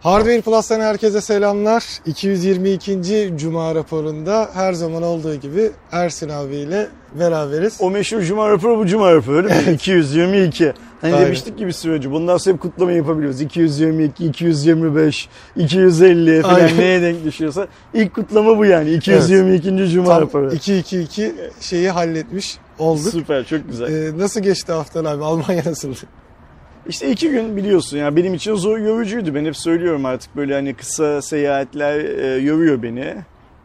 Hardware Plus'tan herkese selamlar. 222. Cuma raporunda her zaman olduğu gibi Ersin abiyle beraberiz. O meşhur Cuma raporu bu Cuma raporu öyle mi? 222. Hani Aynen. demiştik gibi süreci. Bundan sonra hep kutlama yapabiliyoruz. 222, 225, 250 falan Aynen. neye denk düşüyorsa. İlk kutlama bu yani. 222. Cuma Tam raporu. 2-2-2 şeyi halletmiş olduk. Süper çok güzel. Ee, nasıl geçti haftan abi? Almanya nasıldı? İşte iki gün biliyorsun ya benim için zor yorucuydu. Ben hep söylüyorum artık böyle hani kısa seyahatler e, yoruyor beni.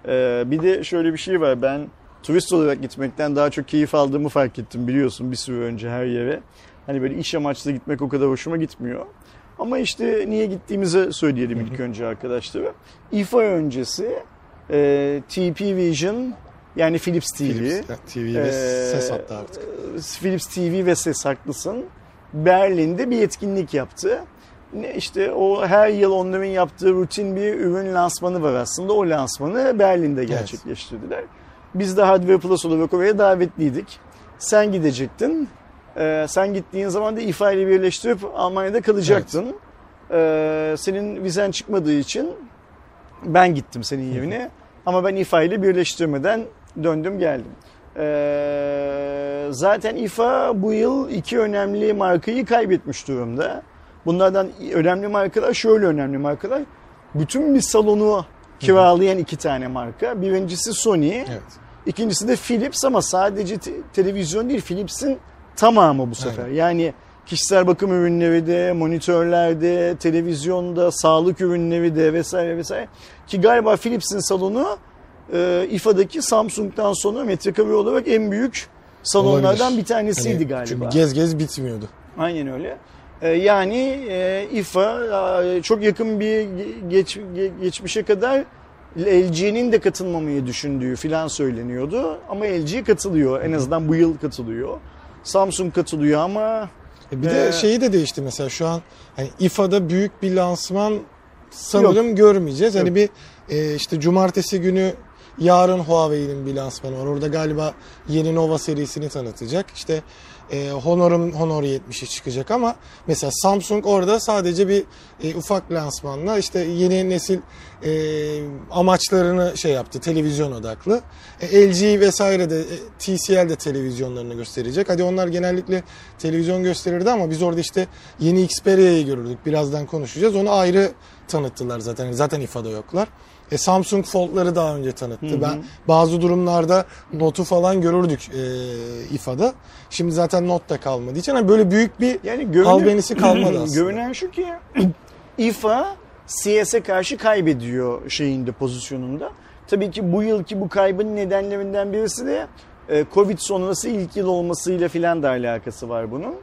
E, bir de şöyle bir şey var ben turist olarak gitmekten daha çok keyif aldığımı fark ettim biliyorsun bir süre önce her yere. Hani böyle iş amaçlı gitmek o kadar hoşuma gitmiyor. Ama işte niye gittiğimizi söyleyelim ilk önce arkadaşlara. İFA öncesi e, TP Vision yani Philips TV. Philips TV ve Ee, ses attı artık. Philips TV ve ses haklısın. Berlin'de bir etkinlik yaptı. Ne işte o her yıl onların yaptığı rutin bir ürün lansmanı var aslında. O lansmanı Berlin'de gerçekleştirdiler. Biz de Hardware Plus olarak oraya davetliydik. Sen gidecektin. Ee, sen gittiğin zaman da İFA ile birleştirip Almanya'da kalacaktın. Ee, senin vizen çıkmadığı için ben gittim senin yerine. Ama ben İFA ile birleştirmeden döndüm geldim. Ee, zaten İFA bu yıl iki önemli markayı kaybetmiş durumda. Bunlardan önemli markalar şöyle önemli markalar. Bütün bir salonu kiralayan iki tane marka. Birincisi Sony, Evet. ikincisi de Philips ama sadece te- televizyon değil Philips'in tamamı bu sefer. Yani kişisel bakım ürünleri de, monitörlerde, televizyonda, sağlık ürünleri de vesaire vesaire. Ki galiba Philips'in salonu e, İFA'daki Samsung'dan sonra metrekare olarak en büyük salonlardan Olabilir. bir tanesiydi Hani galiba. Çünkü gez gez bitmiyordu. Aynen öyle. Ee, Yani e, İFA e, çok yakın bir ge- geç, ge- geçmişe kadar LG'nin de katılmamayı düşündüğü filan söyleniyordu. Ama LG katılıyor. En azından bu yıl katılıyor. Samsung katılıyor ama E bir de Ee, şeyi de değişti mesela şu an hani İFA'da büyük bir lansman sanırım görmeyeceğiz. Hani Yok. bir e, işte cumartesi günü yarın Huawei'nin bir lansmanı var. Orada galiba yeni Nova serisini tanıtacak. İşte e, Honor'un Honor 70'i çıkacak ama mesela Samsung orada sadece bir e, ufak lansmanla işte yeni nesil e, amaçlarını şey yaptı. Televizyon odaklı. E, LG vesaire de e, TCL de televizyonlarını gösterecek. Hadi onlar genellikle televizyon gösterirdi ama biz orada işte yeni Xperia'yı görürdük. Birazdan konuşacağız. Onu ayrı tanıttılar zaten. Zaten İFA'da yoklar. E, Samsung Fold'ları daha önce tanıttı. Ben bazı durumlarda Note'u falan görürdük e, İFA'da. Şimdi zaten Note da kalmadığı için hani böyle büyük bir yani görünen, albenisi kalmadı aslında. görünen şu ki İFA CS'e karşı kaybediyor şeyinde pozisyonunda. Tabii ki bu yılki bu kaybın nedenlerinden birisi de e, Covid sonrası ilk yıl olmasıyla filan da alakası var bunun.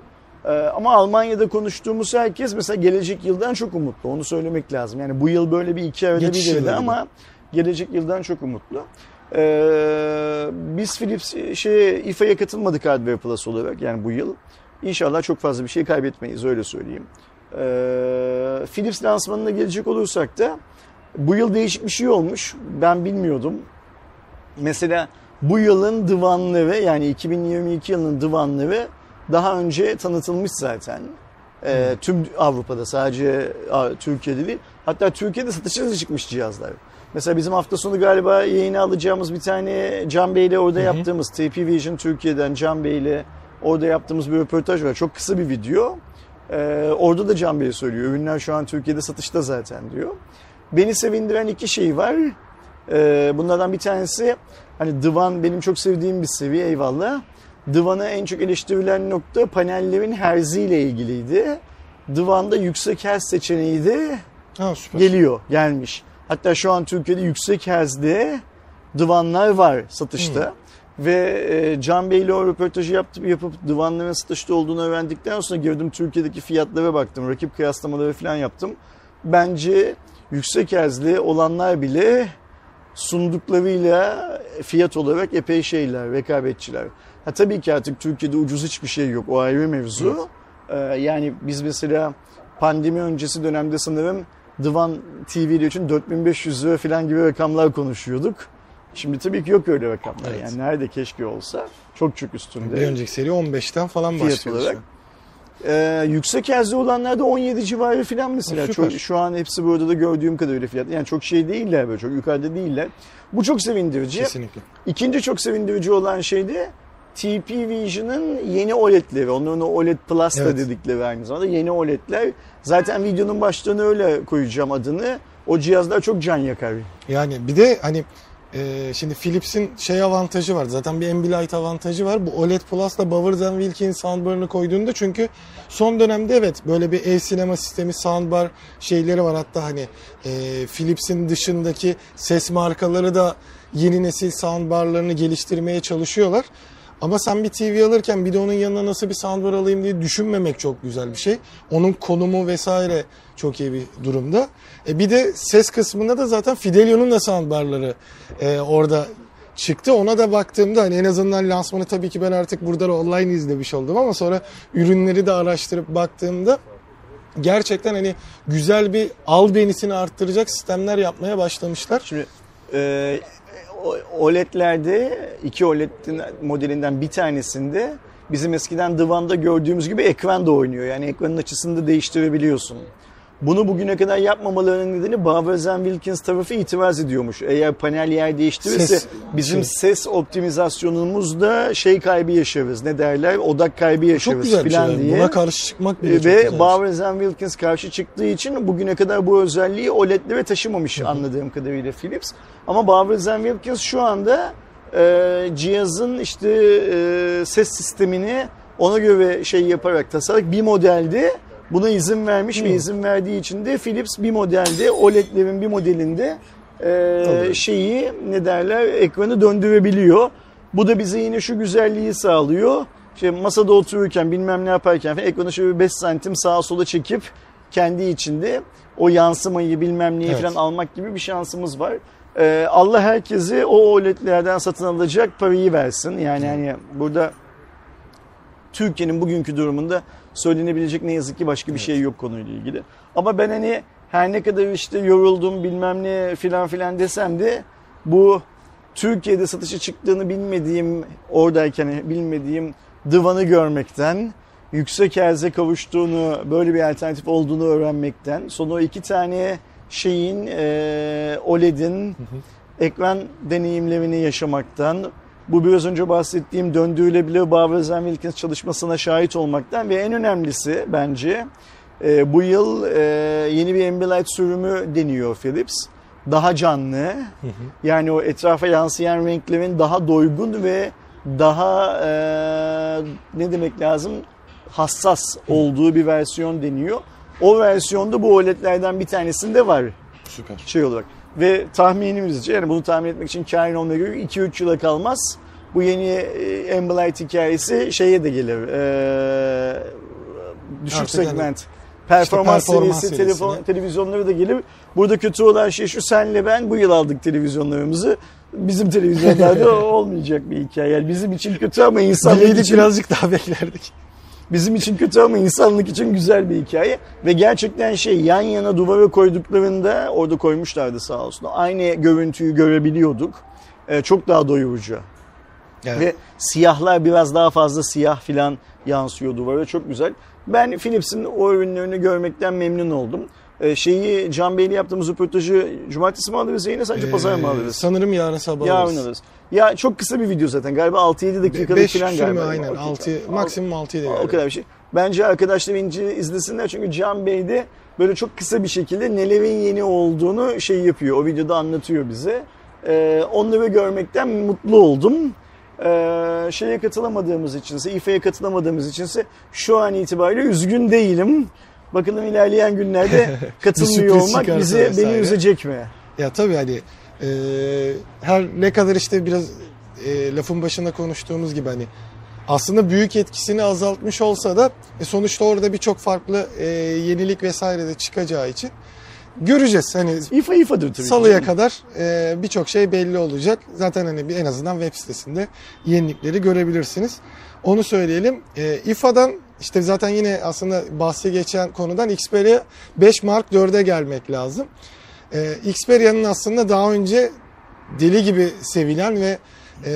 E, Ama Almanya'da konuştuğumuz herkes mesela gelecek yıldan çok umutlu. Onu söylemek lazım. Yani bu yıl böyle bir iki arada bir geride ama gelecek yıldan çok umutlu. Ee, biz Philips şey İFA'ya katılmadık Hardware Plus olarak yani bu yıl. İnşallah çok fazla bir şey kaybetmeyiz öyle söyleyeyim. Ee, Philips lansmanına gelecek olursak da bu yıl değişik bir şey olmuş. Ben bilmiyordum. Mesela bu yılın divanları yani 2022 yılının divanları daha önce tanıtılmış zaten. Ee, tüm Avrupa'da sadece Türkiye'de değil. Hatta Türkiye'de satışa da çıkmış cihazlar. Mesela bizim hafta sonu galiba yayına alacağımız bir tane Can Bey ile orada yaptığımız TP Vision Türkiye'den Can Bey ile orada yaptığımız bir röportaj var. Çok kısa bir video. Ee, orada da Can Bey söylüyor. Ürünler şu an Türkiye'de satışta zaten diyor. Beni sevindiren iki şey var. Ee, bunlardan bir tanesi hani divan benim çok sevdiğim bir seviye eyvallah. Divan'a en çok eleştirilen nokta panellerin herziyle ilgiliydi. Divanda yüksek herz seçeneği de Ha, süper. geliyor, gelmiş. Hatta şu an Türkiye'de yüksek herzli divanlar var satışta. Ve e, Can Bey ile o röportajı yaptım, yapıp divanların satışta olduğunu öğrendikten sonra girdim Türkiye'deki fiyatlara baktım. Rakip kıyaslamaları falan yaptım. Bence yüksek herzli olanlar bile sunduklarıyla fiyat olarak epey şeyler, rekabetçiler. Ha, tabii ki artık Türkiye'de ucuz hiçbir şey yok. O ayrı mevzu. Ee, yani biz mesela pandemi öncesi dönemde sanırım Divan TV için 4500 lira falan gibi rakamlar konuşuyorduk. Şimdi tabii ki yok öyle rakamlar. Evet. Yani nerede keşke olsa çok çok üstünde. Bir önceki seri 15'ten falan başlıyor. olarak. Ee, yüksek hızlı olanlarda 17 civarı falan mesela. Süper. Çok, şu an hepsi burada da gördüğüm kadarıyla fiyat. Yani çok şey değiller böyle çok yukarıda değiller. Bu çok sevindirici. Kesinlikle. İkinci çok sevindirici olan şey de TP Vision'ın yeni OLED'leri. Onların OLED Plus da Evet. dedikleri aynı zamanda yeni OLED'ler. Zaten videonun başlığına öyle koyacağım adını. O cihazlar çok can yakar. Yani bir de hani e, şimdi Philips'in şey avantajı var. Zaten bir Ambilight avantajı var. Bu OLED Plus'la Bowers Wilkins soundbar'ını koyduğunda çünkü son dönemde evet böyle bir ev sinema sistemi soundbar şeyleri var. Hatta hani e, Philips'in dışındaki ses markaları da yeni nesil soundbar'larını geliştirmeye çalışıyorlar. Ama sen bir TV alırken bir de onun yanına nasıl bir soundbar alayım diye düşünmemek çok güzel bir şey. Onun konumu vesaire çok iyi bir durumda. E bir de ses kısmında da zaten Fidelio'nun da soundbarları e, orada çıktı. Ona da baktığımda hani en azından lansmanı tabii ki ben artık burada online izlemiş oldum ama sonra ürünleri de araştırıp baktığımda gerçekten hani güzel bir albenisini arttıracak sistemler yapmaya başlamışlar. Şimdi e, OLED'lerde iki OLED modelinden bir tanesinde bizim eskiden divanda gördüğümüz gibi ekran da oynuyor. Yani ekranın açısını da değiştirebiliyorsun. Bunu bugüne kadar yapmamalarının nedeni Bowers Wilkins tarafı itiraz ediyormuş. Eğer panel yer değiştirirse Ses- bizim şey. ses optimizasyonumuzda şey kaybı yaşarız. Ne derler? Odak kaybı yaşarız falan şey. diye. Buna karşı çıkmak bile Ve. Bowers Wilkins karşı çıktığı için bugüne kadar bu özelliği OLED'lere taşımamış anladığım kadarıyla Philips. Ama Bowers Wilkins şu anda e, cihazın işte e, ses sistemini ona göre şey yaparak tasarlayarak bir modelde buna izin vermiş ve izin verdiği için de Philips bir modelde OLED'lerin bir modelinde e, şeyi ne derler ekranı döndürebiliyor. Bu da bize yine şu güzelliği sağlıyor. İşte masada otururken bilmem ne yaparken falan ekranı şöyle 5 santim sağa sola çekip kendi içinde o yansımayı bilmem neyi Evet. falan almak gibi bir şansımız var. Ee, Allah herkesi o OLED'lerden satın alacak parayı versin. Yani hani burada Türkiye'nin bugünkü durumunda söylenebilecek ne yazık ki başka bir şey yok konuyla ilgili. Ama ben hani her ne kadar işte yoruldum bilmem ne filan filan desem de bu Türkiye'de satışa çıktığını bilmediğim oradayken bilmediğim divanı görmekten yüksek herze kavuştuğunu böyle bir alternatif olduğunu öğrenmekten sonra o iki tane şeyin e, OLED'in ekran deneyimlerini yaşamaktan bu biraz önce bahsettiğim döndürülebilir Bowers Wilkins çalışmasına şahit olmaktan ve en önemlisi bence e, bu yıl e, yeni bir Ambilight sürümü deniyor Philips. Daha canlı. Yani o etrafa yansıyan renklerin daha doygun ve daha e, ne demek lazım hassas olduğu bir versiyon deniyor. O versiyonda bu OLED'lerden bir tanesinde var Süper. şey olarak. Ve tahminimizce yani bunu tahmin etmek için kain olmaya göre 2-3 yıla kalmaz. Bu yeni e, Ambilight hikayesi şeye de gelir. E, düşük Artık hani segment. Performans, performans serisi, telefon, televizyonları da gelir. Burada kötü olan şey şu senle ben bu yıl aldık televizyonlarımızı. Bizim televizyonlarda olmayacak bir hikaye. Yani bizim için kötü ama Bileydik için birazcık daha beklerdik. Bizim için kötü ama insanlık için güzel bir hikaye. Ve gerçekten şey yan yana duvara koyduklarında orada koymuşlardı sağ olsun. Aynı görüntüyü görebiliyorduk. Ee, çok daha doyurucu. Evet. Ve siyahlar biraz daha fazla siyah filan yansıyor duvara. Çok güzel. Ben Philips'in o ürünlerini görmekten memnun oldum. Ee, şeyi Can Bey'le yaptığımız röportajı cumartesi mi alırız yine sadece pazar mı Ee, alırız? Sanırım yarın sabah Yarın alırız. Ya çok kısa bir video zaten. Galiba 6-7 dakikalık 5 falan galiba. aynen. Okey, 6 tamam. maksimum 6 idi. O kadar bir şey. Bence arkadaşlar ince izlesinler çünkü Can Bey de böyle çok kısa bir şekilde nelerin yeni olduğunu şey yapıyor. O videoda anlatıyor bize. Ee, onları görmekten mutlu oldum. Ee, şeye katılamadığımız içinse, İFE'ye katılamadığımız içinse şu an itibariyle üzgün değilim. Bakalım ilerleyen günlerde katılmıyor olmak bizi beni üzecek mi? Ya tabii hani e, her ne kadar işte biraz e, lafın başında konuştuğumuz gibi hani aslında büyük etkisini azaltmış olsa da e, sonuçta orada birçok farklı e, yenilik vesaire de çıkacağı için göreceğiz. Hani İFA İFA'dır tabii. Salıya canım. kadar e, birçok şey belli olacak. Zaten hani bir en azından web sitesinde yenilikleri görebilirsiniz. Onu söyleyelim. E, İFA'dan işte zaten yine aslında bahsi geçen konudan Xperia 5 Mark 4'e gelmek lazım. E, Xperia'nın aslında daha önce deli gibi sevilen ve e,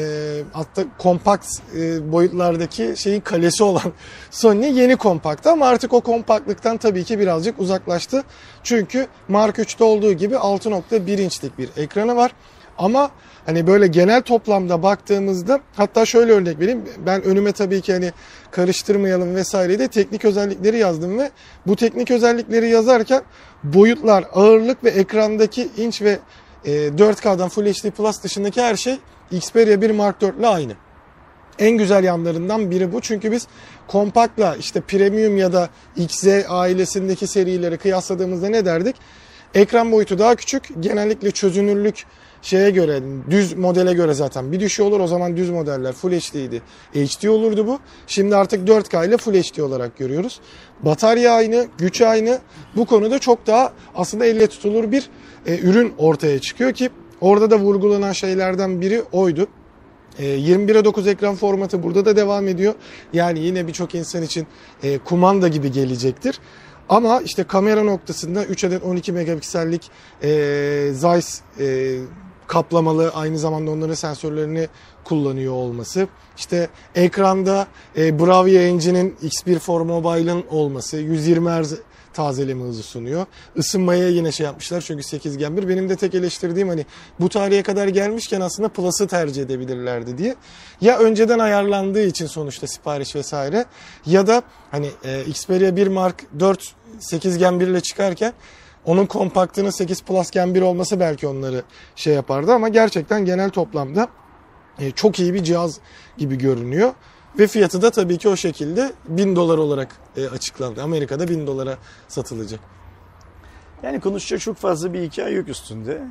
hatta kompakt e, boyutlardaki şeyin kalesi olan Sony yeni kompakt ama artık o kompaktlıktan tabii ki birazcık uzaklaştı. Çünkü Mark 3'te olduğu gibi 6.1 inçlik bir ekranı var. Ama hani böyle genel toplamda baktığımızda hatta şöyle örnek vereyim. Ben önüme tabii ki hani karıştırmayalım vesaire de teknik özellikleri yazdım ve bu teknik özellikleri yazarken boyutlar, ağırlık ve ekrandaki inç ve e, 4K'dan Full HD Plus dışındaki her şey Xperia 1 Mark 4 ile aynı. En güzel yanlarından biri bu. Çünkü biz kompaktla işte premium ya da XZ ailesindeki serileri kıyasladığımızda ne derdik? Ekran boyutu daha küçük. Genellikle çözünürlük şeye göre düz modele göre zaten bir düşüyor olur. O zaman düz modeller Full HD'ydi. HD olurdu bu. Şimdi artık 4K ile Full HD olarak görüyoruz. Batarya aynı, güç aynı. Bu konuda çok daha aslında elle tutulur bir e, ürün ortaya çıkıyor ki orada da vurgulanan şeylerden biri oydu. 21'e 9 ekran formatı burada da devam ediyor. Yani yine birçok insan için e, kumanda gibi gelecektir. Ama işte kamera noktasında 3 adet 12 megapiksellik e, Zeiss e, kaplamalı aynı zamanda onların sensörlerini kullanıyor olması. İşte ekranda e, Bravia Engine'in X1 for Mobile'ın olması 120 Hz tazeleme hızı sunuyor. Isınmaya yine şey yapmışlar çünkü 8 Gen 1. Benim de tek eleştirdiğim hani bu tarihe kadar gelmişken aslında Plus'ı tercih edebilirlerdi diye. Ya önceden ayarlandığı için sonuçta sipariş vesaire ya da hani e, Xperia 1 Mark 4 8 Gen 1 ile çıkarken onun kompaktının 8 Plus Gen 1 olması belki onları şey yapardı ama gerçekten genel toplamda e, çok iyi bir cihaz gibi görünüyor. Ve fiyatı da tabii ki o şekilde 1000 dolar olarak e, açıklandı. Amerika'da 1000 dolara satılacak. Yani konuşacak çok fazla bir hikaye yok üstünde.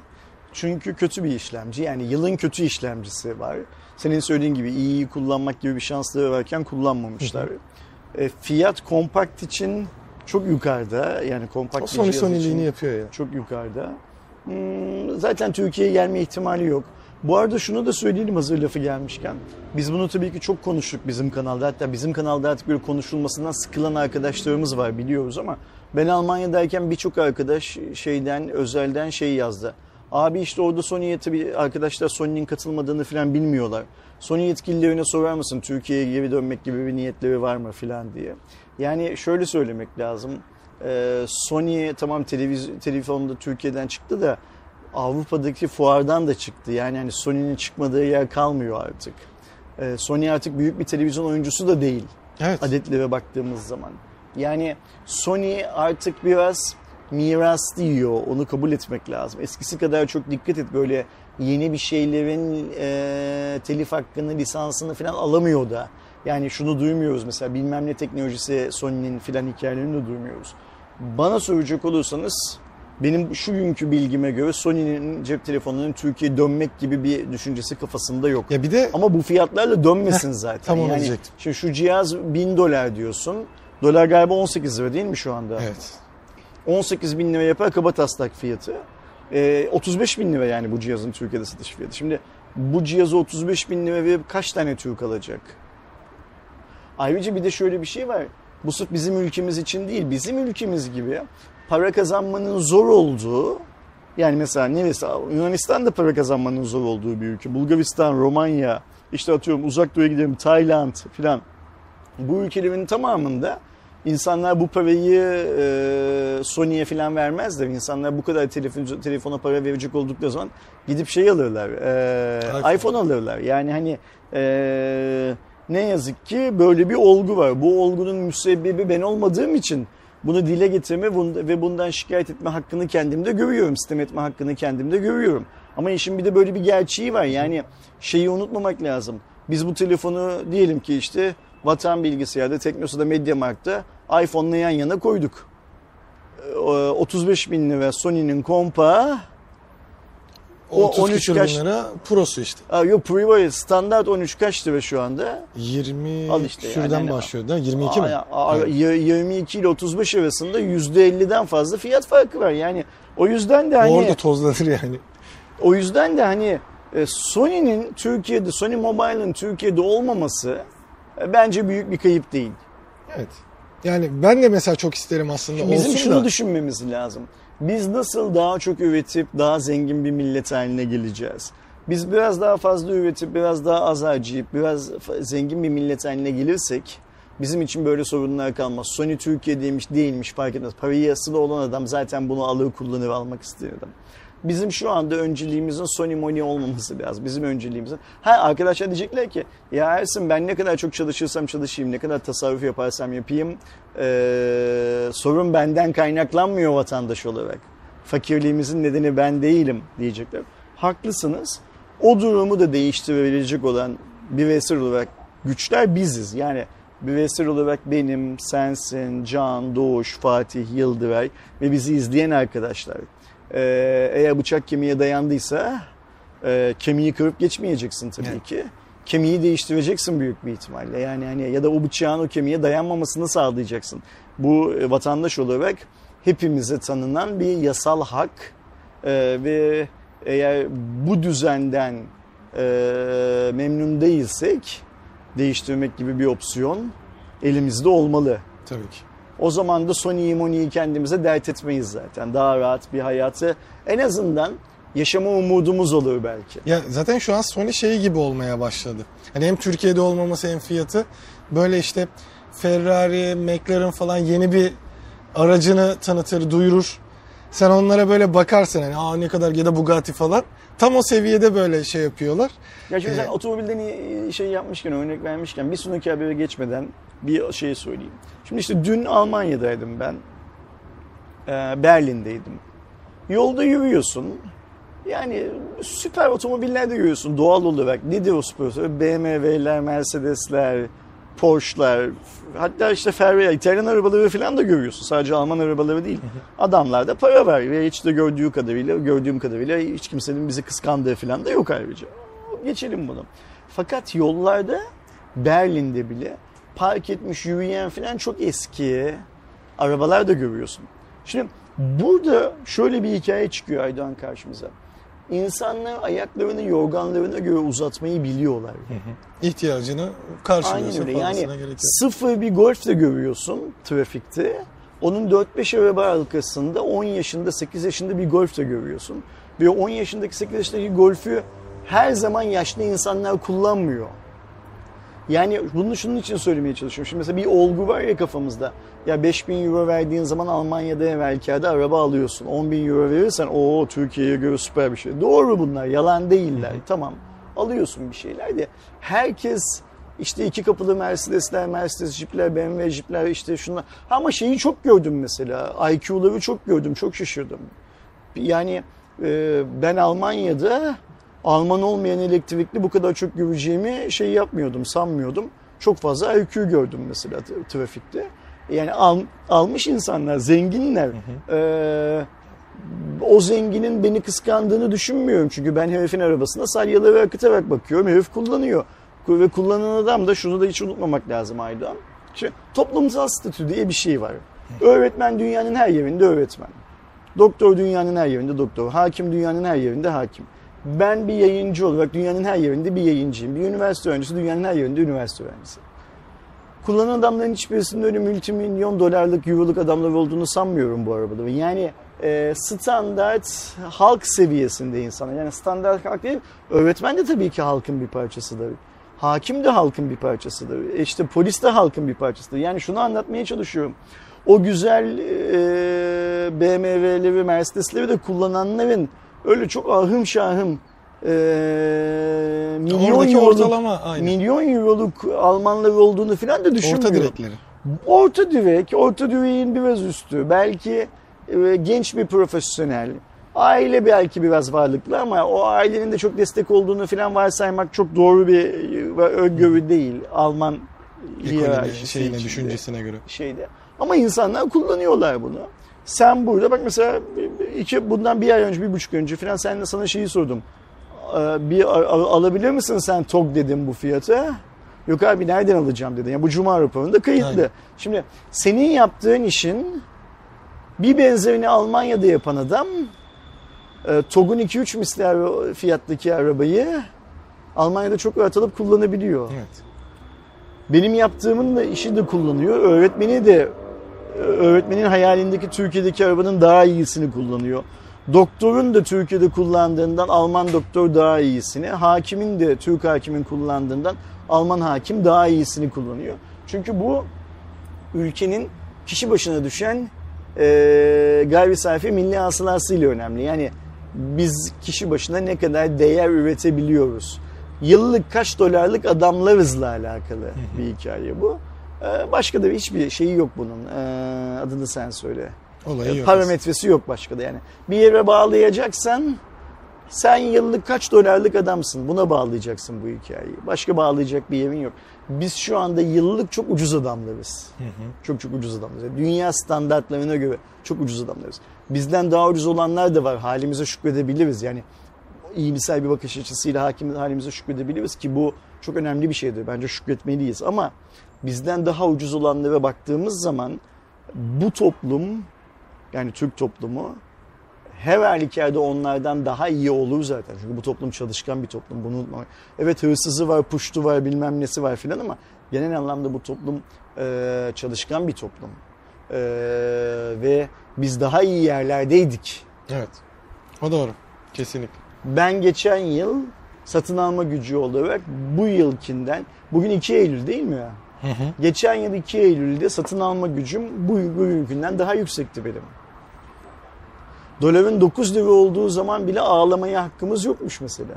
Çünkü kötü bir işlemci. Yani yılın kötü işlemcisi var. Senin söylediğin gibi iyi kullanmak gibi bir şansları varken kullanmamışlar. e, fiyat kompakt için çok yukarıda. Yani kompakt o bir cihaz için Sony'liğini yapıyor ya. çok yukarıda. Hmm, zaten Türkiye'ye gelme ihtimali yok. Bu arada şunu da söyleyelim hazır lafı gelmişken. Biz bunu tabii ki çok konuştuk bizim kanalda. Hatta bizim kanalda artık böyle konuşulmasından sıkılan arkadaşlarımız var biliyoruz ama ben Almanya'dayken birçok arkadaş şeyden özelden şey yazdı. Abi işte orada Sony'ye tabii arkadaşlar Sony'nin katılmadığını falan bilmiyorlar. Sony yetkililerine sorar mısın Türkiye'ye geri dönmek gibi bir niyetleri var mı falan diye. Yani şöyle söylemek lazım. Ee, Sony tamam televiz televizyonda Türkiye'den çıktı da Avrupa'daki fuardan da çıktı. Yani hani Sony'nin çıkmadığı yer kalmıyor artık. Ee, Sony artık büyük bir televizyon oyuncusu da değil. Evet. Adetlere baktığımız zaman. Yani Sony artık biraz miras diyor. Onu kabul etmek lazım. Eskisi kadar çok dikkat et böyle yeni bir şeylerin e, telif hakkını, lisansını falan alamıyor da. Yani şunu duymuyoruz mesela bilmem ne teknolojisi Sony'nin filan hikayelerini de duymuyoruz. Bana soracak olursanız benim şu günkü bilgime göre Sony'nin cep telefonunun Türkiye'ye dönmek gibi bir düşüncesi kafasında yok. Ya bir de Ama bu fiyatlarla dönmesin zaten. tam onu yani diyecektim. şimdi şu cihaz 1000 dolar diyorsun. Dolar galiba 18 lira değil mi şu anda? evet. 18 bin lira yapar kaba taslak fiyatı. Ee, 35 bin lira yani bu cihazın Türkiye'de satış fiyatı. Şimdi bu cihazı 35 bin lira verip kaç tane Türk alacak? Ayrıca bir de şöyle bir şey var. Bu sırf bizim ülkemiz için değil, bizim ülkemiz gibi para kazanmanın zor olduğu, yani mesela neresi? Yunanistan da para kazanmanın zor olduğu bir ülke. Bulgaristan, Romanya, işte atıyorum uzak doğuya gidelim Tayland filan. Bu ülkelerin tamamında insanlar bu parayı e, Sony'ye falan vermezler. İnsanlar bu kadar telefon, telefona para verecek oldukları zaman gidip şey alırlar. e, iPhone. iPhone alırlar. Yani hani e, ne yazık ki böyle bir olgu var. Bu olgunun müsebbibi ben olmadığım için bunu dile getirme ve bundan şikayet etme hakkını kendimde görüyorum. Sistem etme hakkını kendimde görüyorum. Ama işin bir de böyle bir gerçeği var. Yani şeyi unutmamak lazım. Biz bu telefonu diyelim ki işte Vatan Bilgisayar'da, Teknosa'da, Mediamarkt'ta iPhone'la yan yana koyduk. Ee, 35 bin lira Sony'nin kompa. O 30 13 küsür kaç- bin lira Pro'su işte. Aa, yok Pro var ya, standart 13 kaç lira şu anda? 20 Al işte yani küsürden hani- başlıyor da 22 mi? Aa, aa, Evet. y- 22 ile 35 arasında %50'den fazla fiyat farkı var. Yani o yüzden de hani Orada tozlanır yani. o yüzden de hani e, Sony'nin Türkiye'de Sony Mobile'ın Türkiye'de olmaması e, bence büyük bir kayıp değil. Evet. Yani ben de mesela çok isterim aslında Bizim olsun şunu da. düşünmemiz lazım. Biz nasıl daha çok üretip daha zengin bir millet haline geleceğiz? Biz biraz daha fazla üretip, biraz daha az harcayıp, biraz zengin bir millet haline gelirsek bizim için böyle sorunlar kalmaz. Sony Türkiye'deymiş değilmiş fark etmez. Parayı asılı olan adam zaten bunu alır kullanır almak istiyor adam. Bizim şu anda önceliğimizin Sony Money olmaması lazım. Bizim önceliğimizin. Ha arkadaşlar diyecekler ki ya Ersin ben ne kadar çok çalışırsam çalışayım, ne kadar tasarruf yaparsam yapayım eee, sorun benden kaynaklanmıyor vatandaş olarak. Fakirliğimizin nedeni ben değilim diyecekler. Haklısınız. O durumu da değiştirebilecek olan bireysel olarak güçler biziz. Yani bireysel olarak benim, sensin, Can, Doğuş, Fatih, Yıldıray ve bizi izleyen arkadaşlar. Ee, eğer bıçak kemiğe dayandıysa e, kemiği kırıp geçmeyeceksin tabii Evet. ki. Kemiği değiştireceksin büyük bir ihtimalle. Yani hani ya da o bıçağın o kemiğe dayanmamasını sağlayacaksın. Bu e, vatandaş olarak hepimize tanınan bir yasal hak Ee, ve eğer bu düzenden e, memnun değilsek değiştirmek gibi bir opsiyon elimizde olmalı. Tabii ki. O zaman da Sony'yi Moni'yi kendimize dert etmeyiz zaten. Daha rahat bir hayatı en azından yaşama umudumuz olur belki. Ya zaten şu an Sony şeyi gibi olmaya başladı. Hani hem Türkiye'de olmaması hem fiyatı böyle işte Ferrari, McLaren falan yeni bir aracını tanıtır, duyurur. Sen onlara böyle bakarsın hani aa ne kadar ya da Bugatti falan. Tam o seviyede böyle şey yapıyorlar. Ya şimdi sen Ee, otomobilden şey yapmışken, örnek vermişken bir sonraki habere geçmeden bir şey söyleyeyim. Şimdi işte dün Almanya'daydım ben. Ee, Berlin'deydim. Yolda yürüyorsun. Yani süper otomobillerde yürüyorsun doğal olarak. Nedir o spor? BMW'ler, Mercedes'ler, Porsche'lar, hatta işte Ferrari, İtalyan arabaları falan da görüyorsun. Sadece Alman arabaları değil. Adamlarda para var ve hiç de gördüğü kadarıyla, gördüğüm kadarıyla hiç kimsenin bizi kıskandığı falan da yok ayrıca. Geçelim bunu. Fakat yollarda Berlin'de bile park etmiş yürüyen falan çok eski arabalar da görüyorsun. Şimdi burada şöyle bir hikaye çıkıyor Aydoğan karşımıza. İnsanlar ayaklarını yorganlarına göre uzatmayı biliyorlar. İhtiyacını Aynen karşılıyorsun öyle. fazlasına Yani sıfır bir golf de görüyorsun trafikte. Onun 4-5 araba arkasında 10 yaşında 8 yaşında bir golf de görüyorsun. Ve 10 yaşındaki 8 yaşındaki golfü her zaman yaşlı insanlar kullanmıyor. Yani bunu şunun için söylemeye çalışıyorum. Şimdi mesela bir olgu var ya kafamızda. Ya 5000 euro verdiğin zaman Almanya'da evvelkerde araba alıyorsun. 10 bin euro verirsen o Türkiye'ye göre süper bir şey. Doğru bunlar yalan değiller. Tamam alıyorsun bir şeyler de herkes işte iki kapılı Mercedesler, Mercedes Jeep'ler, BMW Jeep'ler işte şunlar. Ama şeyi çok gördüm mesela. IQ'ları çok gördüm. Çok şaşırdım. Yani e, ben Almanya'da Alman olmayan elektrikli bu kadar çok göreceğimi şey yapmıyordum, sanmıyordum. Çok fazla IQ gördüm mesela tra- trafikte. Yani al, almış insanlar, zenginler. Ee, o zenginin beni kıskandığını düşünmüyorum. Çünkü ben herifin arabasına salyaları akıtarak bakıyorum. Herif kullanıyor. Ve kullanan adam da şunu da hiç unutmamak lazım Aydoğan. Şimdi, toplumsal statü diye bir şey var. Öğretmen dünyanın her yerinde öğretmen. Doktor dünyanın her yerinde doktor. Hakim dünyanın her yerinde hakim. Ben bir yayıncı olarak dünyanın her yerinde bir yayıncıyım. Bir üniversite öğrencisi dünyanın her yerinde üniversite öğrencisi. Kullanan adamların hiçbirisinin öyle multimilyon dolarlık, euroluk adamlar olduğunu sanmıyorum bu arabada. Yani e, standart halk seviyesinde insanlar. Yani standart halk değil, öğretmen de tabii ki halkın bir parçasıdır. Hakim de halkın bir parçasıdır. İşte polis de halkın bir parçasıdır. Yani şunu anlatmaya çalışıyorum. O güzel e, BMW'leri, Mercedes'leri de kullananların öyle çok ahım şahım e, milyon Oradaki euroluk, ortalama aynı. milyon euroluk Almanlar olduğunu falan da düşünmüyorum. Orta direkleri. Orta direk, orta direğin biraz üstü. Belki e, genç bir profesyonel. Aile belki biraz varlıklı ama o ailenin de çok destek olduğunu falan varsaymak çok doğru bir e, öngörü değil. Alman Ekonomi şeyine, düşüncesine göre. şeyde. Ama insanlar kullanıyorlar bunu. Sen burada bak mesela iki, bundan bir ay önce, bir buçuk önce falan sen de sana şeyi sordum. Ee, Bir alabilir misin sen TOG dedim bu fiyata. Yok abi nereden alacağım dedi. Yani bu cuma raporunda kayıtlı. Aynen. Şimdi senin yaptığın işin bir benzerini Almanya'da yapan adam e, TOG'un 2-3 misli fiyattaki arabayı Almanya'da çok rahat alıp kullanabiliyor. Evet. Benim yaptığımın da işi de kullanıyor. Öğretmeni de öğretmenin hayalindeki Türkiye'deki arabanın daha iyisini kullanıyor. Doktorun da Türkiye'de kullandığından Alman doktor daha iyisini, hakimin de Türk hakimin kullandığından Alman hakim daha iyisini kullanıyor. Çünkü bu ülkenin kişi başına düşen e, gayri safi milli hasılasıyla önemli. Yani biz kişi başına ne kadar değer üretebiliyoruz. Yıllık kaç dolarlık adamlarızla alakalı bir hikaye bu. E, başka da hiçbir şeyi yok bunun. E, adını sen söyle. Olayı yok. Parametresi yok başka da yani. Bir yere bağlayacaksan sen yıllık kaç dolarlık adamsın. Buna bağlayacaksın bu hikayeyi. Başka bağlayacak bir yerin yok. Biz şu anda yıllık çok ucuz adamlarız. Çok çok ucuz adamlarız. Yani Dünya standartlarına göre çok ucuz adamlarız. Bizden daha ucuz olanlar da var. Halimize şükredebiliriz. Yani iyimser bir bakış açısıyla hakim halimize şükredebiliriz ki bu çok önemli bir şeydir. Bence şükretmeliyiz ama bizden daha ucuz olanlara baktığımız zaman bu toplum yani Türk toplumu her halükarda onlardan daha iyi olur zaten. Çünkü bu toplum çalışkan bir toplum. Bunu unutmamak. Evet hırsızı var, puştu var, bilmem nesi var filan ama genel anlamda bu toplum e, çalışkan bir toplum. E, ve biz daha iyi yerlerdeydik. Evet. O doğru. Kesinlikle. Ben geçen yıl satın alma gücü olarak bu yılkinden, bugün 2 Eylül değil mi ya? Hı hı. Geçen yıl 2 Eylül'de satın alma gücüm bu bugünkünden daha yüksekti benim. Doların 9 lira olduğu zaman bile ağlamaya hakkımız yokmuş mesela.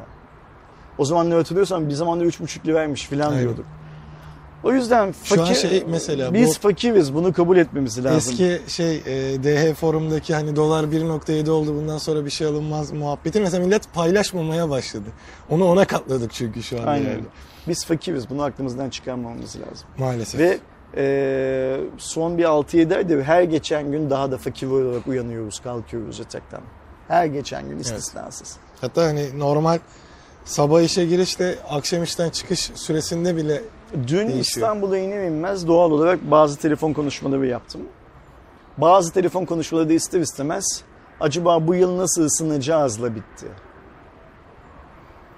O zaman ne hatırlıyorsam bir zamanlar 3,5 liraymış filan Aynen. diyorduk. O yüzden Şu an fakir, şey mesela biz bu- fakiriz bunu kabul etmemiz lazım. Eski şey e, DH forumdaki hani dolar 1.7 oldu bundan sonra bir şey alınmaz muhabbeti mesela millet paylaşmamaya başladı. Onu ona katladık çünkü şu an Aynen yani. Biz fakiriz bunu aklımızdan çıkarmamamız lazım. Maalesef. Ve e, son bir 6-7 aydır her geçen gün daha da fakir olarak uyanıyoruz, kalkıyoruz yataktan. Her geçen gün istisnasız. Hatta hani normal sabah işe girişle akşam işten çıkış süresinde bile Dün. İstanbul'a iner inmez doğal olarak bazı telefon konuşmaları yaptım. Bazı telefon konuşmaları da ister istemez acaba bu yıl nasıl ısınacağızla bitti.